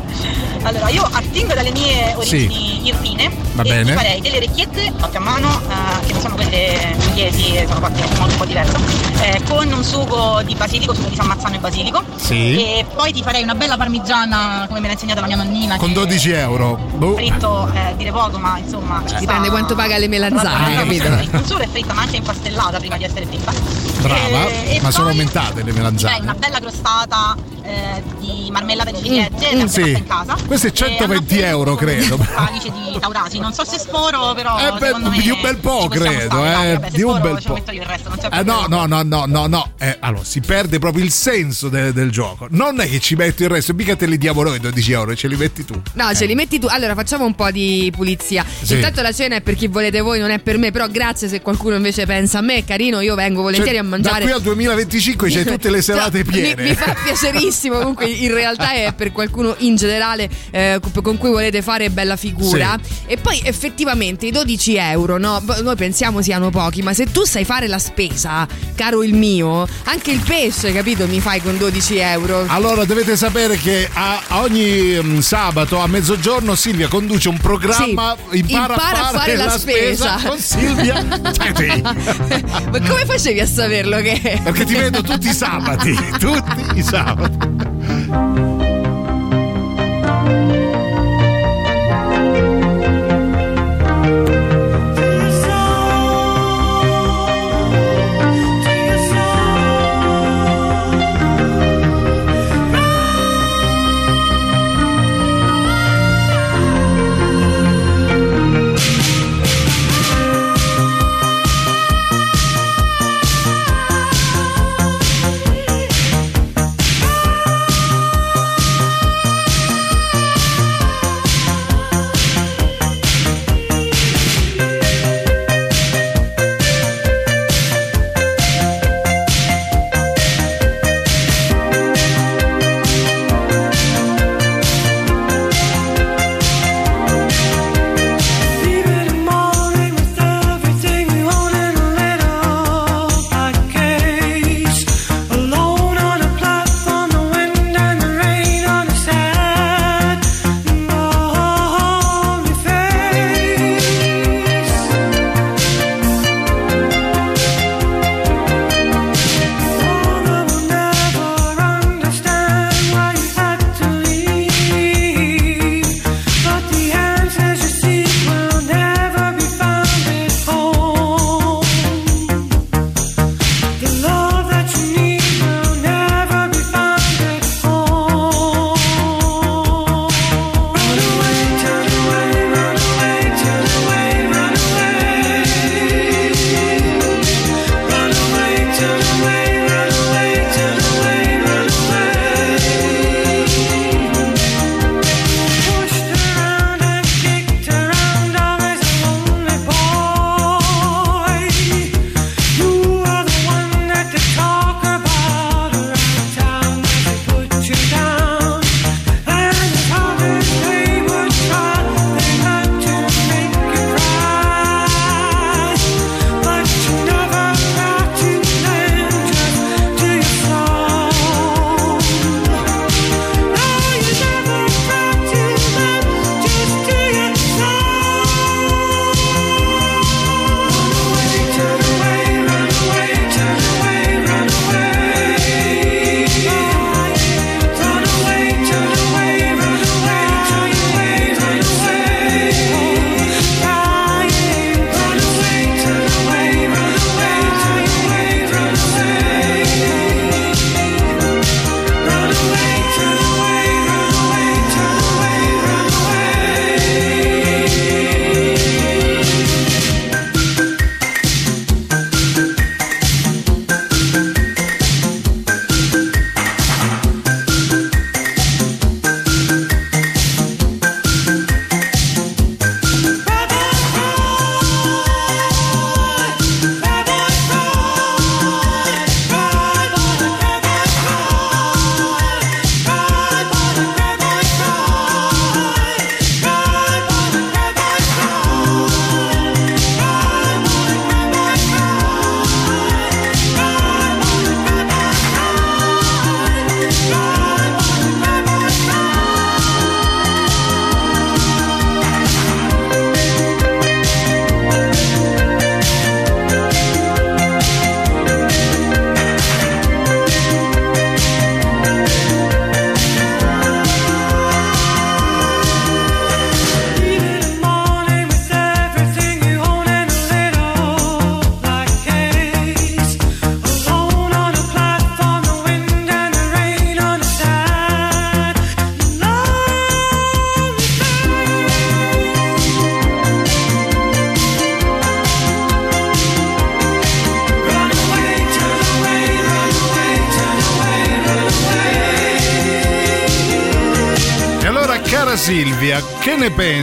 Allora, io attingo dalle mie origini irpine Va e bene. ti farei delle orecchiette fatte a mano, eh, che non sono quelle inglesi, sono fatte in modo un po' diverso, eh, con un sugo di basilico, sugo di San Marzano e basilico. Sì. E poi ti farei una bella parmigiana, come me l'ha insegnata la mia nonnina. con che 12 euro Boh. Fritto, eh, dire poco, ma insomma. Dipende quanto paga le melanzane, capito? Il è fritta, ma anche impastellata prima di essere fritta. brava E- e ma sono poi aumentate le melanzane una bella crostata eh, di marmellata di ciliegie, Mm, mm, sì. fatta in casa. È 120 euro, credo. Alice di Taurasi, non so se sforo, però Eh, beh, secondo me di un bel po', credo, stare, eh, vabbè, se di un sforo bel po'. metto il resto, non c'è Eh, no, no, no, no, no, no. Eh, allora si perde proprio il senso de- del gioco. Non è che ci metto il resto, mica te li diamo noi 12 euro, ce li metti tu. No, ce li metti tu. Allora facciamo un po' di pulizia. Sì. Intanto la cena è per chi volete voi, non è per me. Però grazie se qualcuno invece pensa a me, carino, io vengo volentieri Cioè, a mangiare. Da qui al 2025 c'è tutte le serate Cioè, piene. Mi, mi fa piacerissimo. Comunque, in realtà è per qualcuno in generale eh, con cui volete fare bella figura. E poi effettivamente i 12 euro, no? Noi pensiamo siano pochi, ma se tu sai fare la spesa, caro il mio, anche il pesce, capito? Mi fai con 12 euro. Allora dovete sapere che a a ogni mm, sabato a mezzogiorno Silvia conduce un programma Sì, impara, impara a fare, la spesa, con Silvia Teti. Ma come facevi a saperlo che. Perché ti vedo tutti i sabati, tutti i sabati.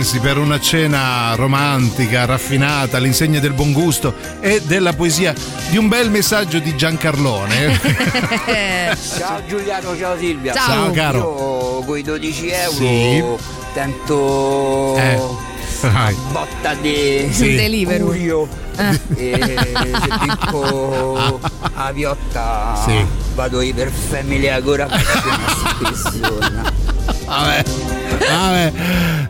Pensi per una cena romantica, raffinata, all'insegna del buon gusto e della poesia di un bel messaggio di Giancarlone? Ciao Giuliano, ciao Silvia. Ciao. Ciao, caro. Io con i 12 euro Sì. tento Eh, botta di Sì. Deliveroo. Curio. Ah. E se picco a viotta Sì. vado iper family ancora persona. Vabbè, vabbè,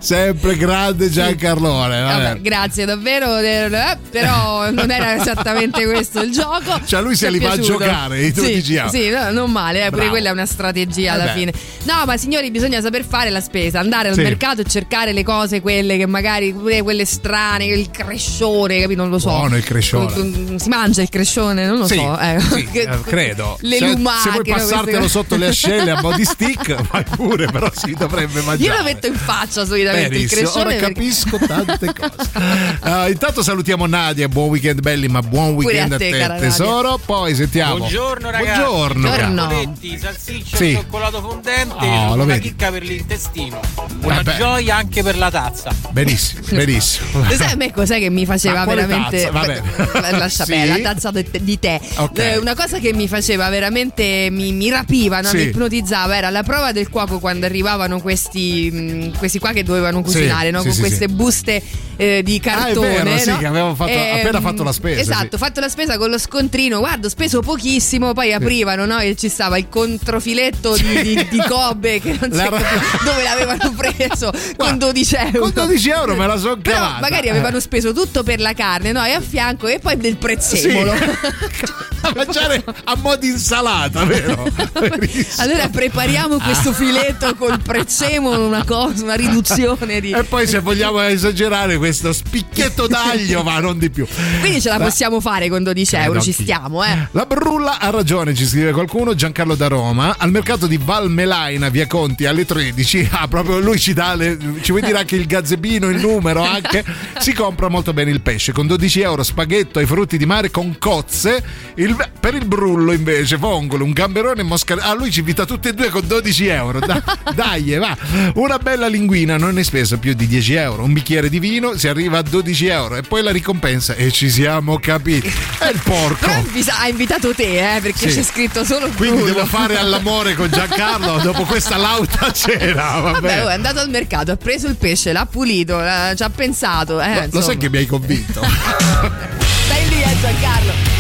sempre grande Giancarlone. Vabbè. Grazie davvero, eh, però non era esattamente questo il gioco. Cioè, lui se li fa piaciuto. giocare, i 12 sì, euro. Sì, no, non male, eh, pure quella è una strategia alla Eh beh. fine. No, ma signori, bisogna saper fare la spesa, andare al Sì. mercato e cercare le cose, quelle che magari, pure quelle strane, il crescione, capito? Non lo so. Buono il crescione. Si mangia il crescione, non lo Sì, so. eh. sì, eh, credo. Le Se- lumache. Se vuoi passartelo sotto le ascelle a body stick, vai pure, però si dovrebbe mangiare. Io lo metto in faccia solitamente il Benissimo, crescione. ora perché- capisco tante cose. Ah, intanto salutiamo Nadia, buon weekend belli, ma buon weekend a a te, te, cara Nadia. tesoro. Poi sentiamo. Buongiorno ragazzi. Buongiorno. Buongiorno. Salsiccia Sì. e cioccolato fondente, Oh, sono lo una vedi. chicca per l'intestino. Una Eh beh. gioia anche per la tazza. Benissimo, benissimo. Lo sai a me cos'è che mi faceva veramente. tazza? Vabbè. Lascia Sì. la tazza di tè. Ok. Eh, Una cosa che mi faceva veramente. mi, mi rapiva, no? Sì. mi ipnotizzava. Era la prova del cuoco quando arrivavano questi, mh, questi qua che dovevano cucinare, no? sì, con sì, queste sì. buste eh, di cartone. Ah, è vero, sì, no? che avevamo fatto- appena fatto la spesa, Esatto, sì. fatto la spesa con lo scontrino. Guarda, ho speso pochissimo. Poi aprivano, no? E ci stava il controfiletto di, di, di Kobe che non La so dove l'avevano preso con 12 euro. Con 12 euro me la son Però cavata. magari avevano speso tutto per la carne, no? E a fianco e poi del prezzemolo. a mangiare a mo' di insalata, vero? allora prepariamo questo Ah. filetto col prezzemolo, una cosa, una riduzione di. E poi se vogliamo esagerare questo spicchietto d'aglio, ma non di più. Quindi ce la possiamo fare con 12 euro, ci stiamo, eh. La Brulla ha ragione, ci scrive qualcuno, Giancarlo da Roma. Al mercato di Valmelaina, via Conti, alle 13. Ah, proprio lui ci dà, le- ci vuoi dire anche il gazzebino, il numero anche. Si compra molto bene il pesce. Con 12 euro spaghetto ai frutti di mare con cozze. Il- per il brullo invece, vongole, un gamberone e moscaretto. Ah, lui ci invita tutti e due con 12 euro. Da- dai, va. Una bella linguina, non è spesa più di 10 euro. Un bicchiere di vino si arriva a 12 euro. E poi la ricompensa. E ci siamo capiti. È il porco. Però ha invitato te, eh, perché Sì. c'è scritto solo Quindi Bruno. devo fare all'amore con Giancarlo dopo questa lauta cena. Vabbè. Vabbè, oh, è andato al mercato, ha preso il pesce, l'ha pulito, l'ha- ci ha pensato. Eh, Lo- sai che mi hai convinto? Stai lì, eh, Giancarlo.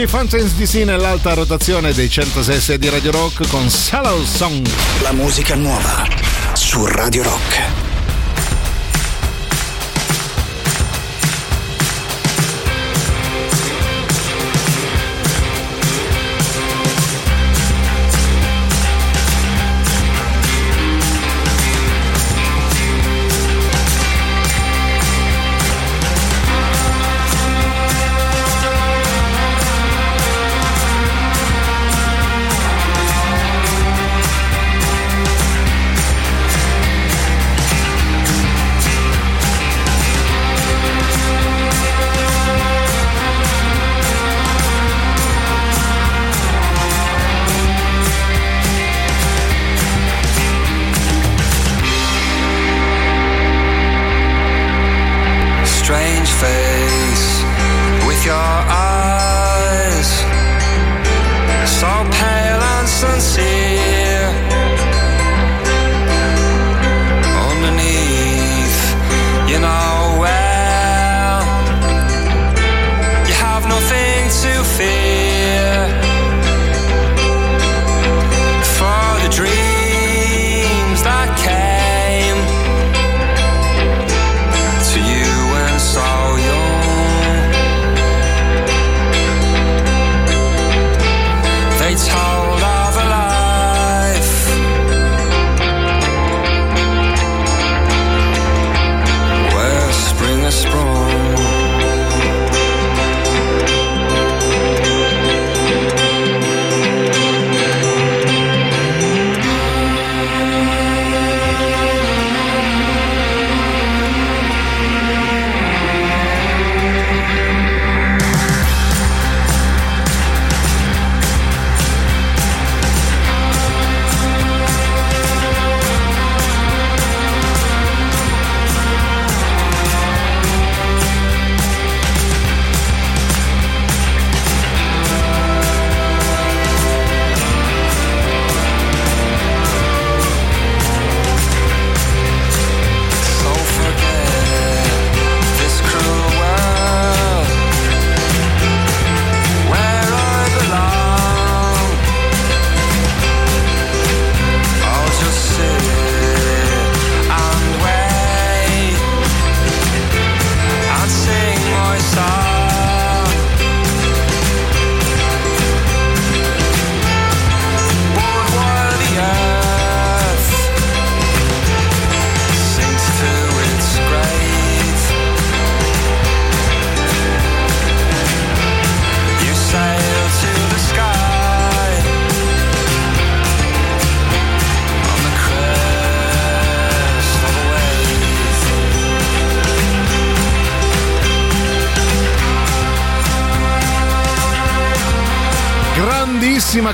Anche i Fountains DC nell'alta rotazione dei 106 di Radio Rock con Sallow Song. La musica nuova su Radio Rock.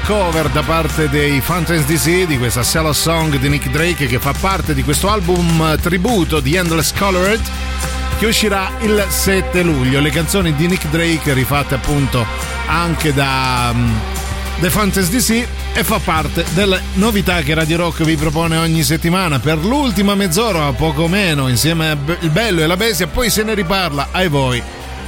Cover da parte dei Fountains DC di questa Shallow Song di Nick Drake che fa parte di questo album tributo di Endless Colored che uscirà il 7 luglio. Le canzoni di Nick Drake rifatte appunto anche da um, The Fountains DC e fa parte delle novità che Radio Rock vi propone ogni settimana per l'ultima mezz'ora, poco meno, insieme a Be- il bello e la bestia, poi se ne riparla ai voi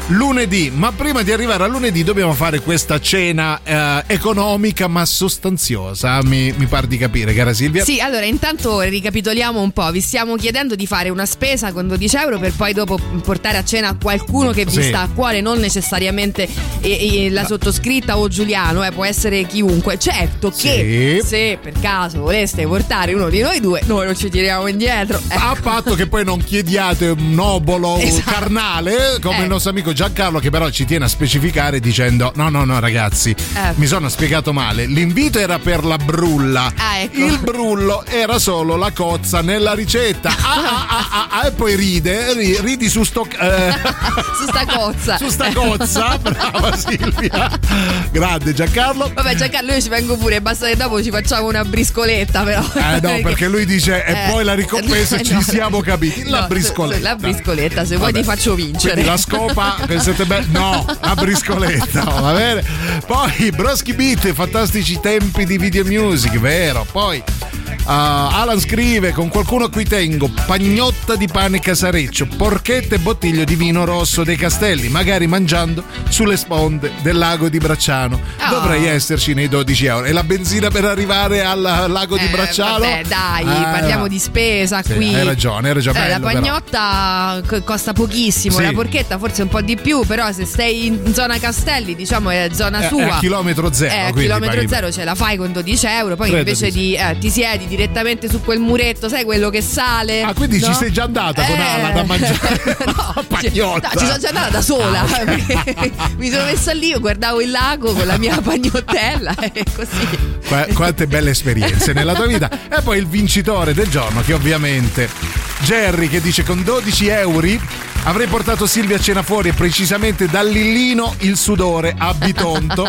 lunedì. Ma prima di arrivare a lunedì dobbiamo fare questa cena eh, economica ma sostanziosa. Mi, mi pare di capire, cara Silvia. Sì, allora intanto ricapitoliamo un po'. Vi stiamo chiedendo di fare una spesa con 12 euro per poi dopo portare a cena qualcuno che vi Sì. sta a cuore, non necessariamente eh, eh, la sottoscritta o Giuliano, eh, può essere chiunque. Certo che Sì. se per caso voleste portare uno di noi due, noi non ci tiriamo indietro. Ecco. A patto che poi non chiediate un obolo Esatto. carnale come Eh. il nostro amico Giancarlo che però ci tiene a specificare dicendo no no no ragazzi Eh. mi sono spiegato male l'invito era per la brulla Ah, ecco. il brullo era solo la cozza nella ricetta ah, ah, ah, ah, ah, e poi ride ri- ridi su sto eh, Su sta cozza. su sta cozza brava Silvia grande Giancarlo Vabbè, Giancarlo, io ci vengo pure, basta che dopo ci facciamo una briscoletta, però. eh no perché lui dice e Eh, poi la ricompensa eh, ci no. siamo capiti la No, briscoletta La briscoletta, se vuoi ti faccio vincere. Quindi la scopa siete belli. No, a briscoletta, va bene. Poi Broschi Beat, fantastici tempi di video music, vero? Poi Alan scrive con qualcuno a cui tengo pagnotta di pane casareccio, porchetta e bottiglio di vino rosso dei castelli, magari mangiando sulle sponde del lago di Bracciano. Oh. Dovrei esserci nei 12 euro. E la benzina per arrivare al lago di Eh, Bracciano? Vabbè, dai, Ah, parliamo di spesa sì, qui. hai ragione, hai ragione, Eh, la però. pagnotta co- costa pochissimo, Sì. la porchetta forse un po' di più, però se stai in zona Castelli, diciamo è zona Eh, è sua. a chilometro zero, Eh, a chilometro paghi- zero ce la fai con 12 euro, poi Credo invece di di eh, ti siedi direttamente su quel muretto, sai quello che sale. Ah, quindi ci no? sei già andata con Eh, Ala a mangiare no, pagnotta. ci sono già andata da sola. Ah, mi sono messa lì, guardavo il lago con la mia pagnottella e così. Qua- Quante belle esperienze nella tua vita. E poi il vincitore del giorno, che ovviamente Jerry, che dice con 12 euro avrei portato Silvia a cena fuori e precisamente dall'Illino il sudore a Bitonto.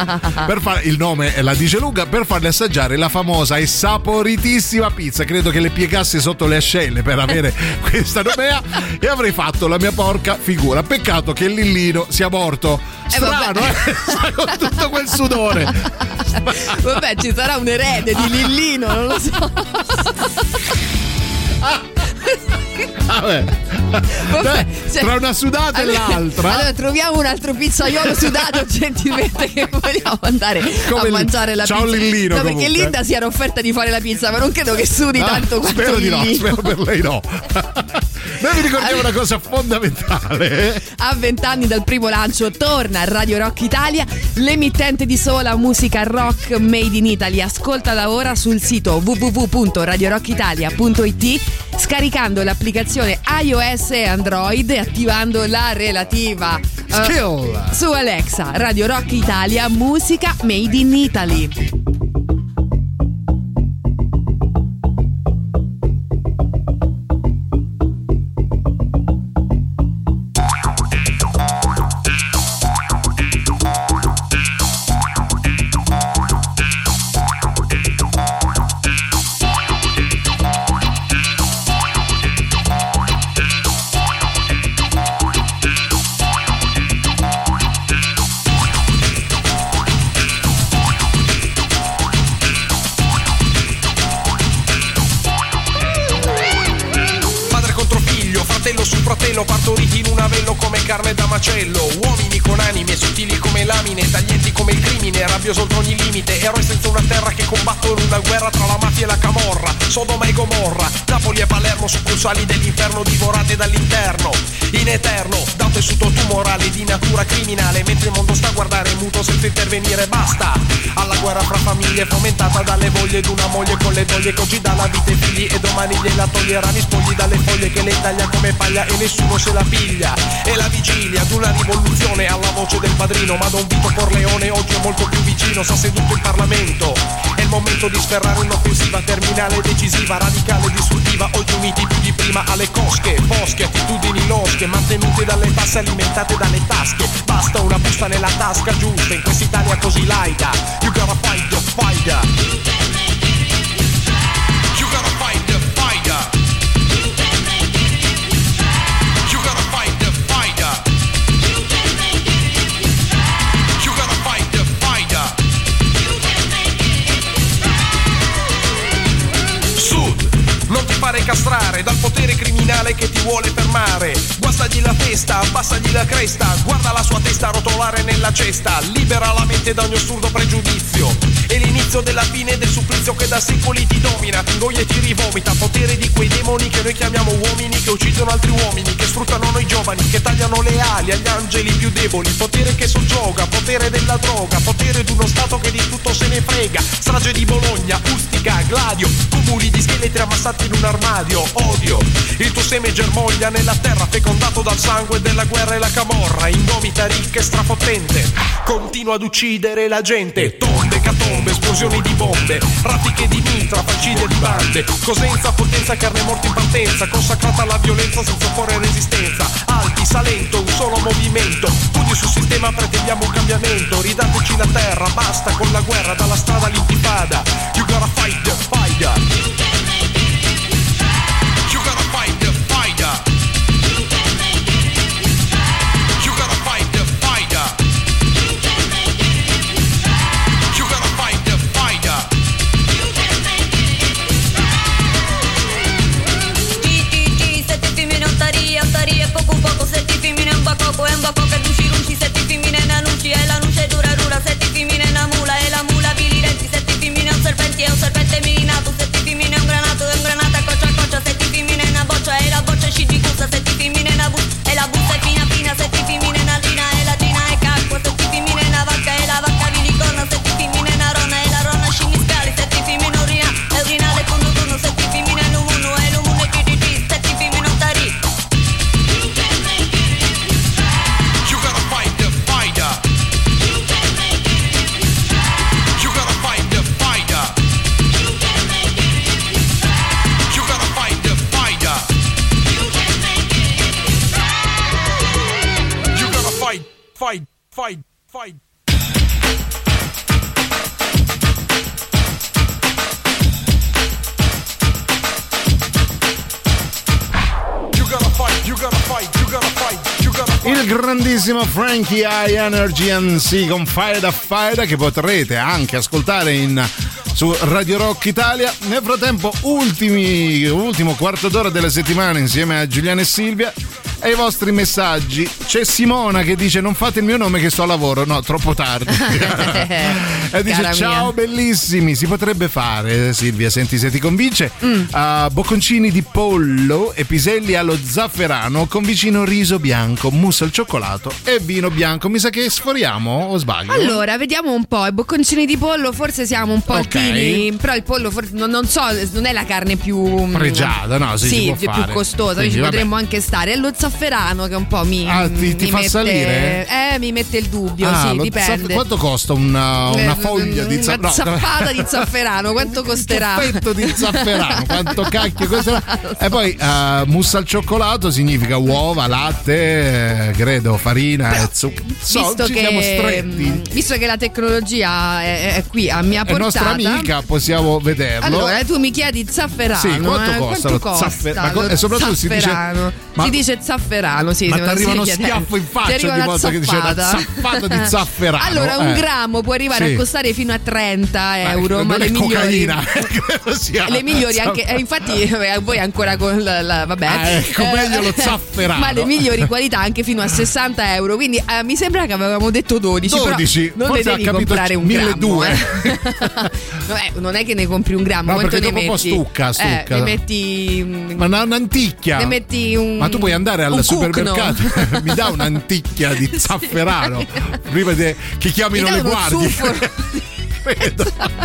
per far, il nome la dice lunga, per farle assaggiare la famosa e saporitissima pizza. Credo che le piegasse sotto le ascelle per avere questa nomea e avrei fatto la mia porca figura. Peccato che l'Illino sia morto. Strano, vabbè. eh? Con tutto quel sudore. Vabbè, ci sarà un erede di Lillino, non lo so. Vabbè. Vabbè, Beh, cioè- tra una sudata Allora- e l'altra. Allora troviamo un altro pizzaiolo sudato gentilmente che vogliamo andare Come a mangiare la Ciao pizza. Lillino, No, perché. Linda si era offerta di fare la pizza, ma non credo che sudi Ah, tanto quanto spero di no, spero per lei no. Noi vi ricordiamo una cosa fondamentale. eh? A vent'anni dal primo lancio torna Radio Rock Italia, l'emittente di sola musica rock made in Italy. Ascoltala ora sul sito www.radiorockitalia.it scaricando l'applicazione iOS e Android attivando la relativa Skill. su Alexa. Radio Rock Italia, musica made in Italy. Carne da macello. Uomini con anime sottili come lamine, taglienti come il crimine, rabbioso oltre ogni limite. Eroi senza una terra che combattono una guerra tra la mafia e la camorra. Sodoma e Gomorra, Napoli e Palermo, succursali dell'inferno divorate dall'interno. In eterno, da tessuto tumorale di natura criminale, mentre il mondo sta a guardare muto senza intervenire, basta. Alla guerra fra famiglie fomentata dalle voglie d'una moglie con le doglie che oggi dà la vita ai figli e domani gliela toglieranno i spogli dalle foglie che lei taglia come paglia e nessuno se la piglia. E la vigilia d'una rivoluzione alla voce del padrino, ma Don Vito Corleone oggi è molto più vicino, sta seduto in Parlamento. È il momento di sferrare un'offensiva terminale, decisiva, radicale, distruttiva, oggi uniti più di prima alle cosche, bosche, attitudini losche, mantenute dalle tasse, alimentate dalle tasche. Basta una busta nella tasca giusta, in quest'Italia così laica. You gotta fight the fighter. Non ti fare castrare dal potere criminale che ti vuole fermare. Guastagli la testa, abbassagli la cresta, guarda la sua testa rotolare nella cesta, libera la mente da ogni assurdo pregiudizio. È l'inizio della fine del supplizio che da secoli ti domina, ti ingoia e ti rivomita. Potere di quei demoni che noi chiamiamo uomini, che uccidono altri uomini, che sfruttano noi giovani, che tagliano le ali agli angeli più deboli. Potere che soggioga, potere della droga, potere di uno Stato che di tutto se ne frega. Strage di Bologna, Ustica, Gladio, cumuli di scheletri ammassati in un armadio. Odio, il tuo seme germoglia nella terra, fecondato dal sangue della guerra e la camorra. Indomita, ricca e strafottente, continua ad uccidere la gente. Tombe, catombe, esplosioni di bombe, raffiche di mitra, falcide di bande. Cosenza, potenza, carne morta in partenza, consacrata alla violenza senza opporre resistenza. Alti, Salento, un solo movimento. Pugni sul sistema, pretendiamo un cambiamento. Ridateci la terra, basta con la guerra, dalla strada all'intifada. You gotta fight the fighter. serpente, un serpente mina. Gotta fight. Il grandissimo Frankie High Energy NC con Faida Faida che potrete anche ascoltare in, su Radio Rock Italia. Nel frattempo, ultimi, ultimo quarto d'ora della settimana insieme a Giuliana e Silvia e i vostri messaggi. C'è Simona che dice non fate il mio nome che sto a lavoro, no, troppo tardi. e dice Cara ciao mia. bellissimi, si potrebbe fare Silvia, senti se ti convince. Mm. Ah, bocconcini di pollo e piselli allo zafferano con vicino riso bianco, mousse al cioccolato e vino bianco. Mi sa che sforiamo o sbaglio? Allora, vediamo un po'. I bocconcini di pollo forse siamo un po' Ok. altini, però il pollo forse, non, non so, non è la carne più mm, Pregiata, no, sì, si può più fare. costosa, quindi ci vabbè. potremmo anche stare. È lo zafferano che un po' mi, Ah, ti- ti mi fa mette, salire? Eh, mi mette il dubbio, Ah, sì, dipende. zaff- quanto costa una, una Eh, foglia di Una zafferano? zappata di zafferano, quanto costerà? Un ciuffetto di zafferano, quanto cacchio costerà? E poi eh, mousse al cioccolato significa uova, latte, eh, credo, farina e zucchero. So, visto, che, stretti. mm, visto che la tecnologia è, è qui a mia È nostra portata, amica, possiamo vederlo. Allora, tu mi chiedi zafferano. Sì, quanto eh? costa Quanto costa zaffer- ma co- e soprattutto si dice- zafferano? ma- si dice zafferano, sì. Ma ti arriva uno schiaffo in faccia ogni volta che dice una zappata di zafferano. Allora, un eh. grammo può arrivare Sì. a costare fino a 30 euro, ma è le migliori. sia. Le migliori anche, eh, infatti eh, voi ancora con la, la- vabbè. Ah, ecco, Eh, meglio lo zafferano. Ma le migliori qualità anche fino a 60 euro. Quindi eh, mi sembra che avevamo detto 12. però 12, non ne devi comprare un 1200. grammo. eh. Vabbè, non è che ne compri un grammo, No, quanto ne dopo un po' metti? stucca, Eh, stucca. ne metti. mm, Ma una- un'anticchia. Ne metti un. Ma tu puoi andare al un supermercato, cucno. mi dà un'anticchia di zafferano prima de- che chiamino Mi le guardie.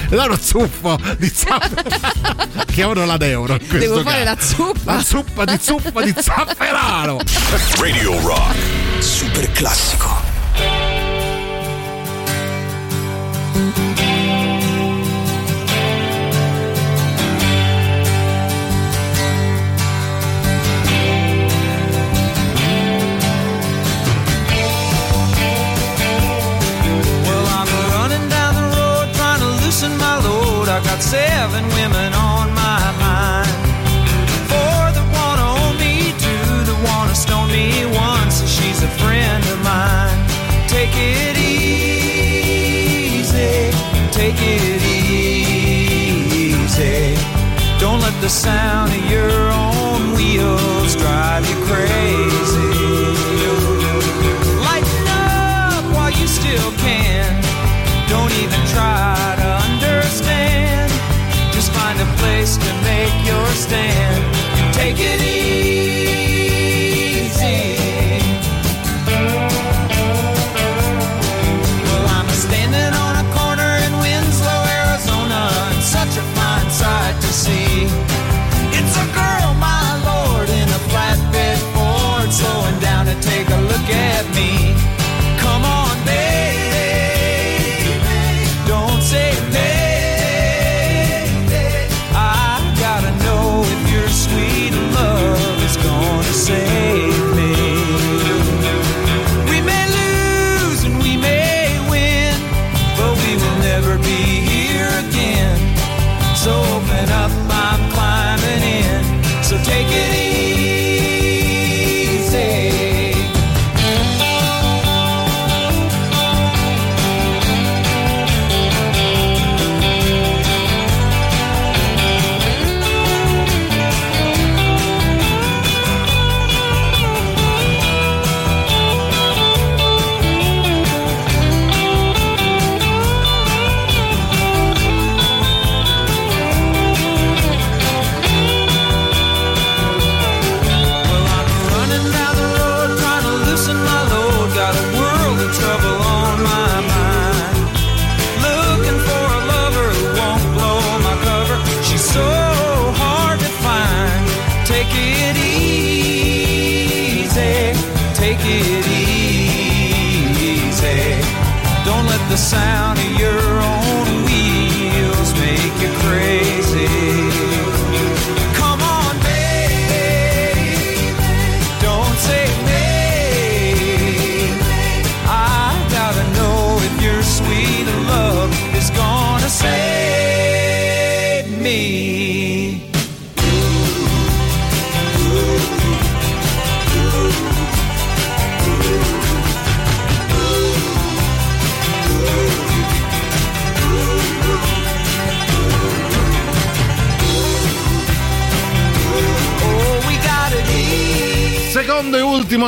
dà uno zuffo di zafferano. Chiamano la euro. in questo Devo fare caso. la zuppa. La zuppa di zuppa di zafferano. Radio Rock. Super classico. Loosen my load. I got seven women on my mind. Four that wanna own me, two that wanna stone me, one says she's a friend of mine. Take it easy, take it easy. Don't let the sound of your own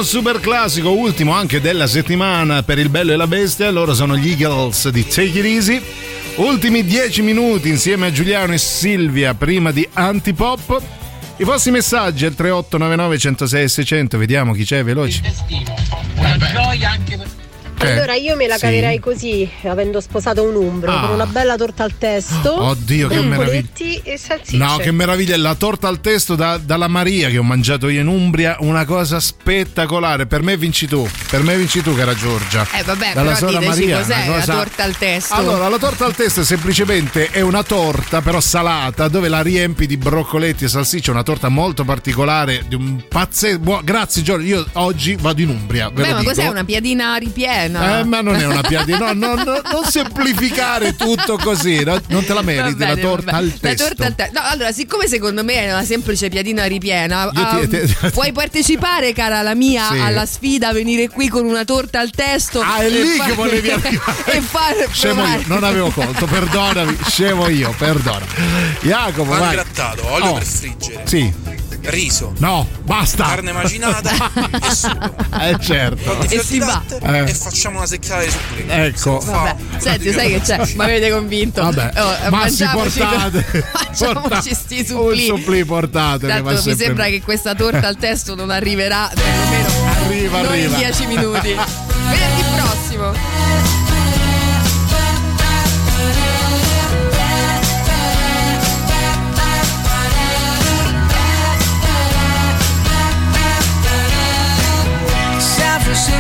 super classico, ultimo anche della settimana per il bello e la bestia, loro sono gli Eagles di Take It Easy. Ultimi 10 minuti insieme a Giuliano e Silvia prima di Antipop. I vostri messaggi al 3899 106 600, vediamo chi c'è veloci. Una gioia anche per Eh, Allora io me la sì. caverei così, avendo sposato un umbro, Ah. con una bella torta al testo, Oddio, che broccoletti e salsicce. No, che meraviglia, la torta al testo da- dalla Maria che ho mangiato io in Umbria, una cosa spettacolare. Per me vinci tu, per me vinci tu, cara Giorgia. Eh vabbè, Dalla però diteci Maria, cos'è cosa- la torta al testo. Allora, la torta al testo è semplicemente è una torta, però salata, dove la riempi di broccoletti e salsiccia, una torta molto particolare, di un pazzesco. buo- Grazie Giorgia, io oggi vado in Umbria, ve Beh, lo ma dico. cos'è una piadina ripiena? Eh, ma non è una piadina, no, no, no, non semplificare tutto così, no? non te la meriti, bene, la torta al testo. Al testo. No, allora, siccome secondo me è una semplice piadina ripiena, Io ti- te- puoi partecipare, cara la mia, Sì. alla sfida, venire qui con una torta al testo. Ah, è e lì fare- che volevi arrivare. e fare Scemo provare. io, non avevo colto, perdonami, scemo io, perdona. Jacopo, Pan vai. grattato, olio Oh, per friggere. Sì. Riso. No, basta. Carne macinata e sugo. Eh certo. E si va. Eh. E facciamo una secchiata di suppli. Ecco. Vabbè, senti, sai che c'è? Mi avete convinto. Vabbè, Oh, massi mangiamoci- portate. Facciamoci sti Un suppli. supplì portate. Tanto mi sembra che questa torta al testo non arriverà perlomeno Arriva, arriva. in 10 minuti. Venerdì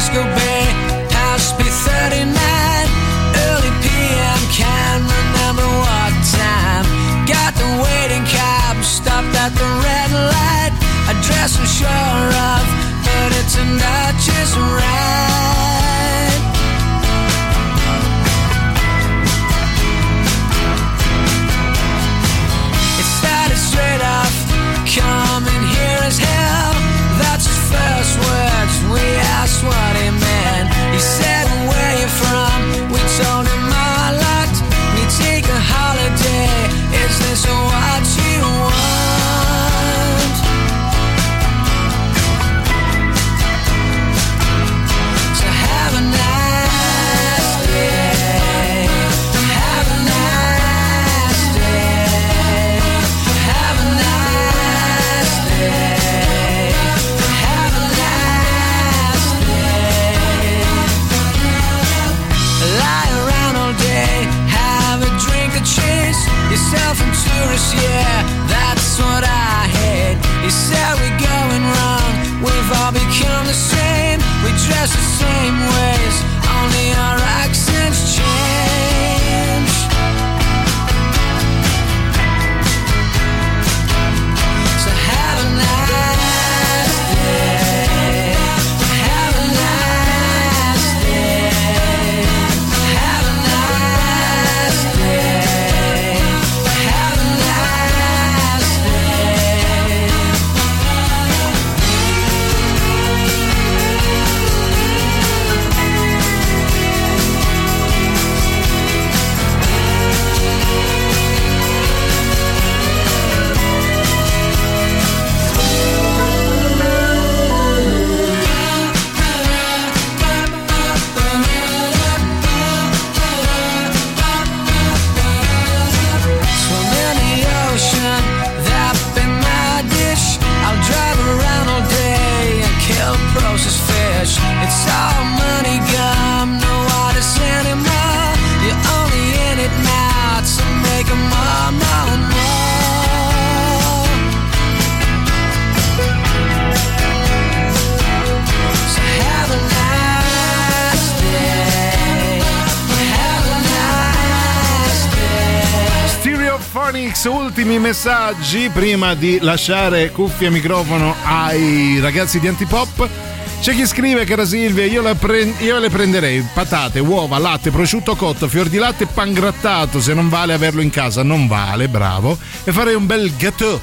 Francisco Bay, House B39, early PM, can't remember what time. Got the waiting cab, stopped at the red light. Address I'm sure of, but it's out just right. What he dress the same ways, ultimi messaggi prima di lasciare cuffia e microfono ai ragazzi di Antipop. C'è chi scrive, cara Silvia, io, pre- io le prenderei patate, uova, latte, prosciutto cotto, fior di latte e pan grattato. Se non vale averlo in casa, non vale, bravo. E farei un bel gâteau.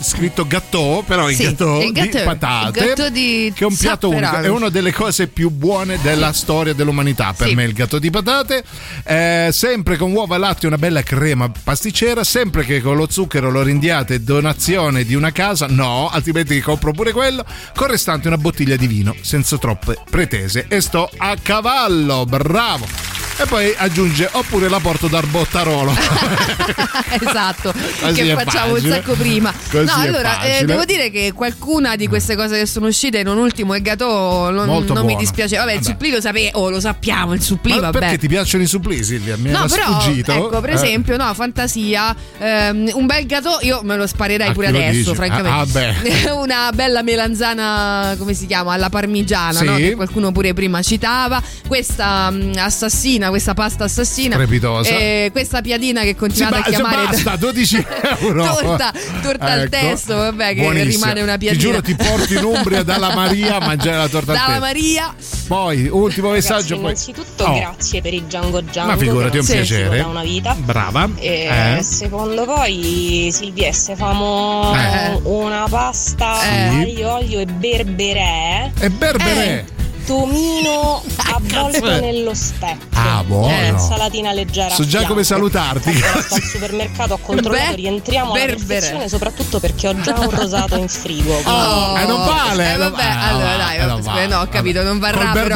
Scritto gâteau, però il Sì, gâteau il di gâteau, patate, gâteau di che è un piatto unico, è una delle cose più buone della storia dell'umanità per Sì. me il gatto di patate, Eh, sempre con uova e latte e una bella crema pasticcera, sempre che con lo zucchero lo rindiate donazione di una casa, no, altrimenti compro pure quello, con restante una bottiglia di vino, senza troppe pretese e sto a cavallo, bravo! E poi aggiunge oppure la porto dal Bottarolo. esatto, Così che facciamo un facile. sacco prima. Così no, allora, eh, devo dire che qualcuna di queste cose che sono uscite, non ultimo il gatò, non, non mi dispiace. Vabbè, il Vabbè. supplì lo sapevo, oh, lo sappiamo, il supplì, Ma vabbè. perché ti piacciono i supplì, Silvia? Mi No, però, sfuggito. ecco, per Eh. esempio, no, fantasia, ehm, un bel gatò, io me lo sparerei A pure adesso, dici? francamente. Ah. Una bella melanzana, come si chiama? Alla parmigiana, Sì. no? che qualcuno pure prima citava. Questa mm, assassina, questa pasta assassina. Strepitosa. Eh, questa piadina che Sì, continuate ba- a chiamare basta, 12 euro. torta, torta al Ecco. testo, vabbè, che Buonissima. rimane una Ti piadina. giuro, ti porti in Umbria dalla Maria a mangiare la torta al Dalla testo. Maria. Poi, ultimo Ragazzi, messaggio. Poi... innanzitutto Oh. grazie per il Django Django. Ma figurati, è un non piacere. Da una vita. Brava. E Eh. secondo voi, Silvia, se famo Eh. una pasta Sì. aglio, olio e berberè. E berberè. Tomino avvolto è? nello specchio. Ah, buono. Eh, Insalatina leggera. So già fianco. come salutarti. Al supermercato ho controllato, Beh, rientriamo alla berbere. perfezione, soprattutto perché ho già un rosato in frigo. quindi- Oh, eh, non vale. Eh, non- vabbè, ah, allora dai, eh, vabbè, va, no, ho capito, non Col varrà, però mi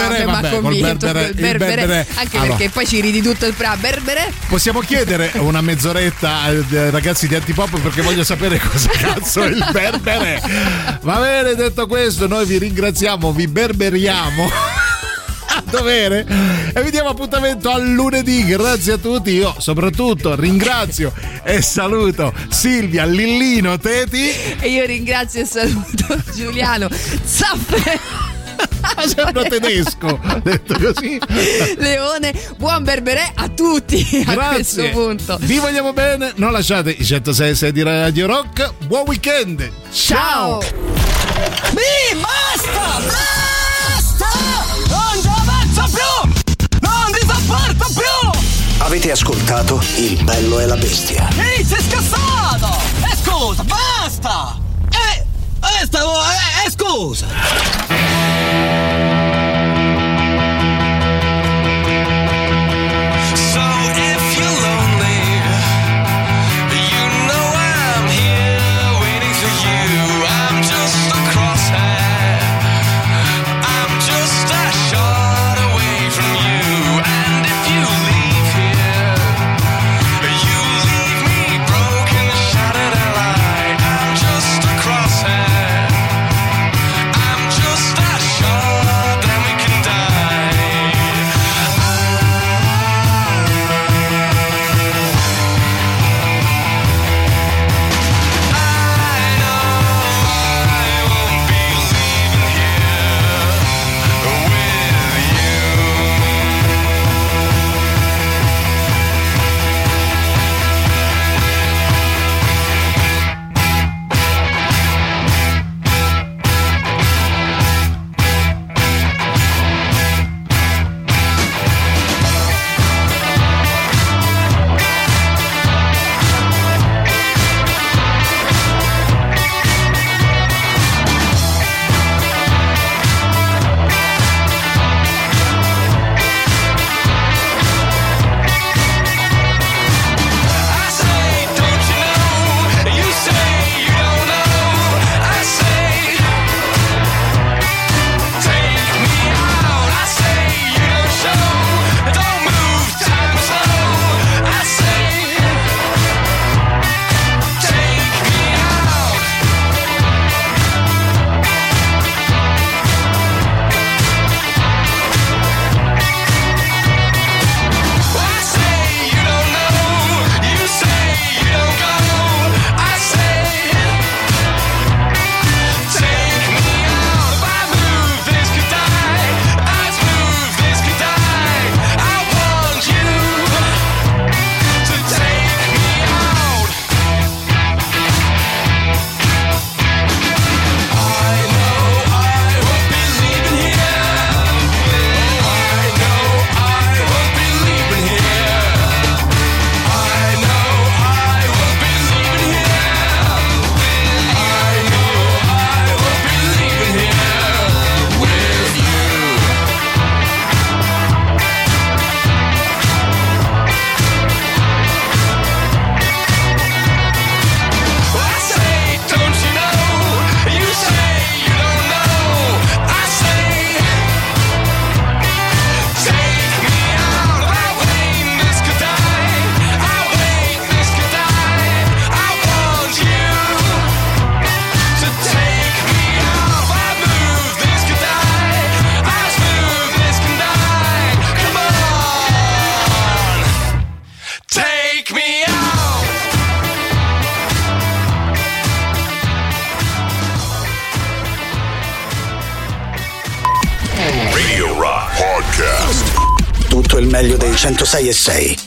ha convinto. berberè, col il berberè, berberè. anche Allora. perché poi ci ridi tutto il pra berbere. Possiamo chiedere una mezz'oretta ai ai ragazzi di Antipop perché voglio sapere cosa cazzo è il berbere. Va bene, detto questo, noi vi ringraziamo, vi berberiamo. A dovere e vi diamo appuntamento a lunedì grazie a tutti io soprattutto ringrazio e saluto Silvia Lillino Teti E io ringrazio e saluto Giuliano Zaffe. sembra tedesco detto così Leone, buon berberè a tutti a questo Grazie. punto. Vi vogliamo bene, non lasciate i 106 di Radio Rock. Buon weekend. Ciao. Mi basta! Basta! Non ci avanzo più! Non ti sopporto più! Avete ascoltato Il bello e la bestia. Ehi, sei scassato! E scusa, basta! Eh, eh, stavo, eh, eh, scusa! Dei 106 e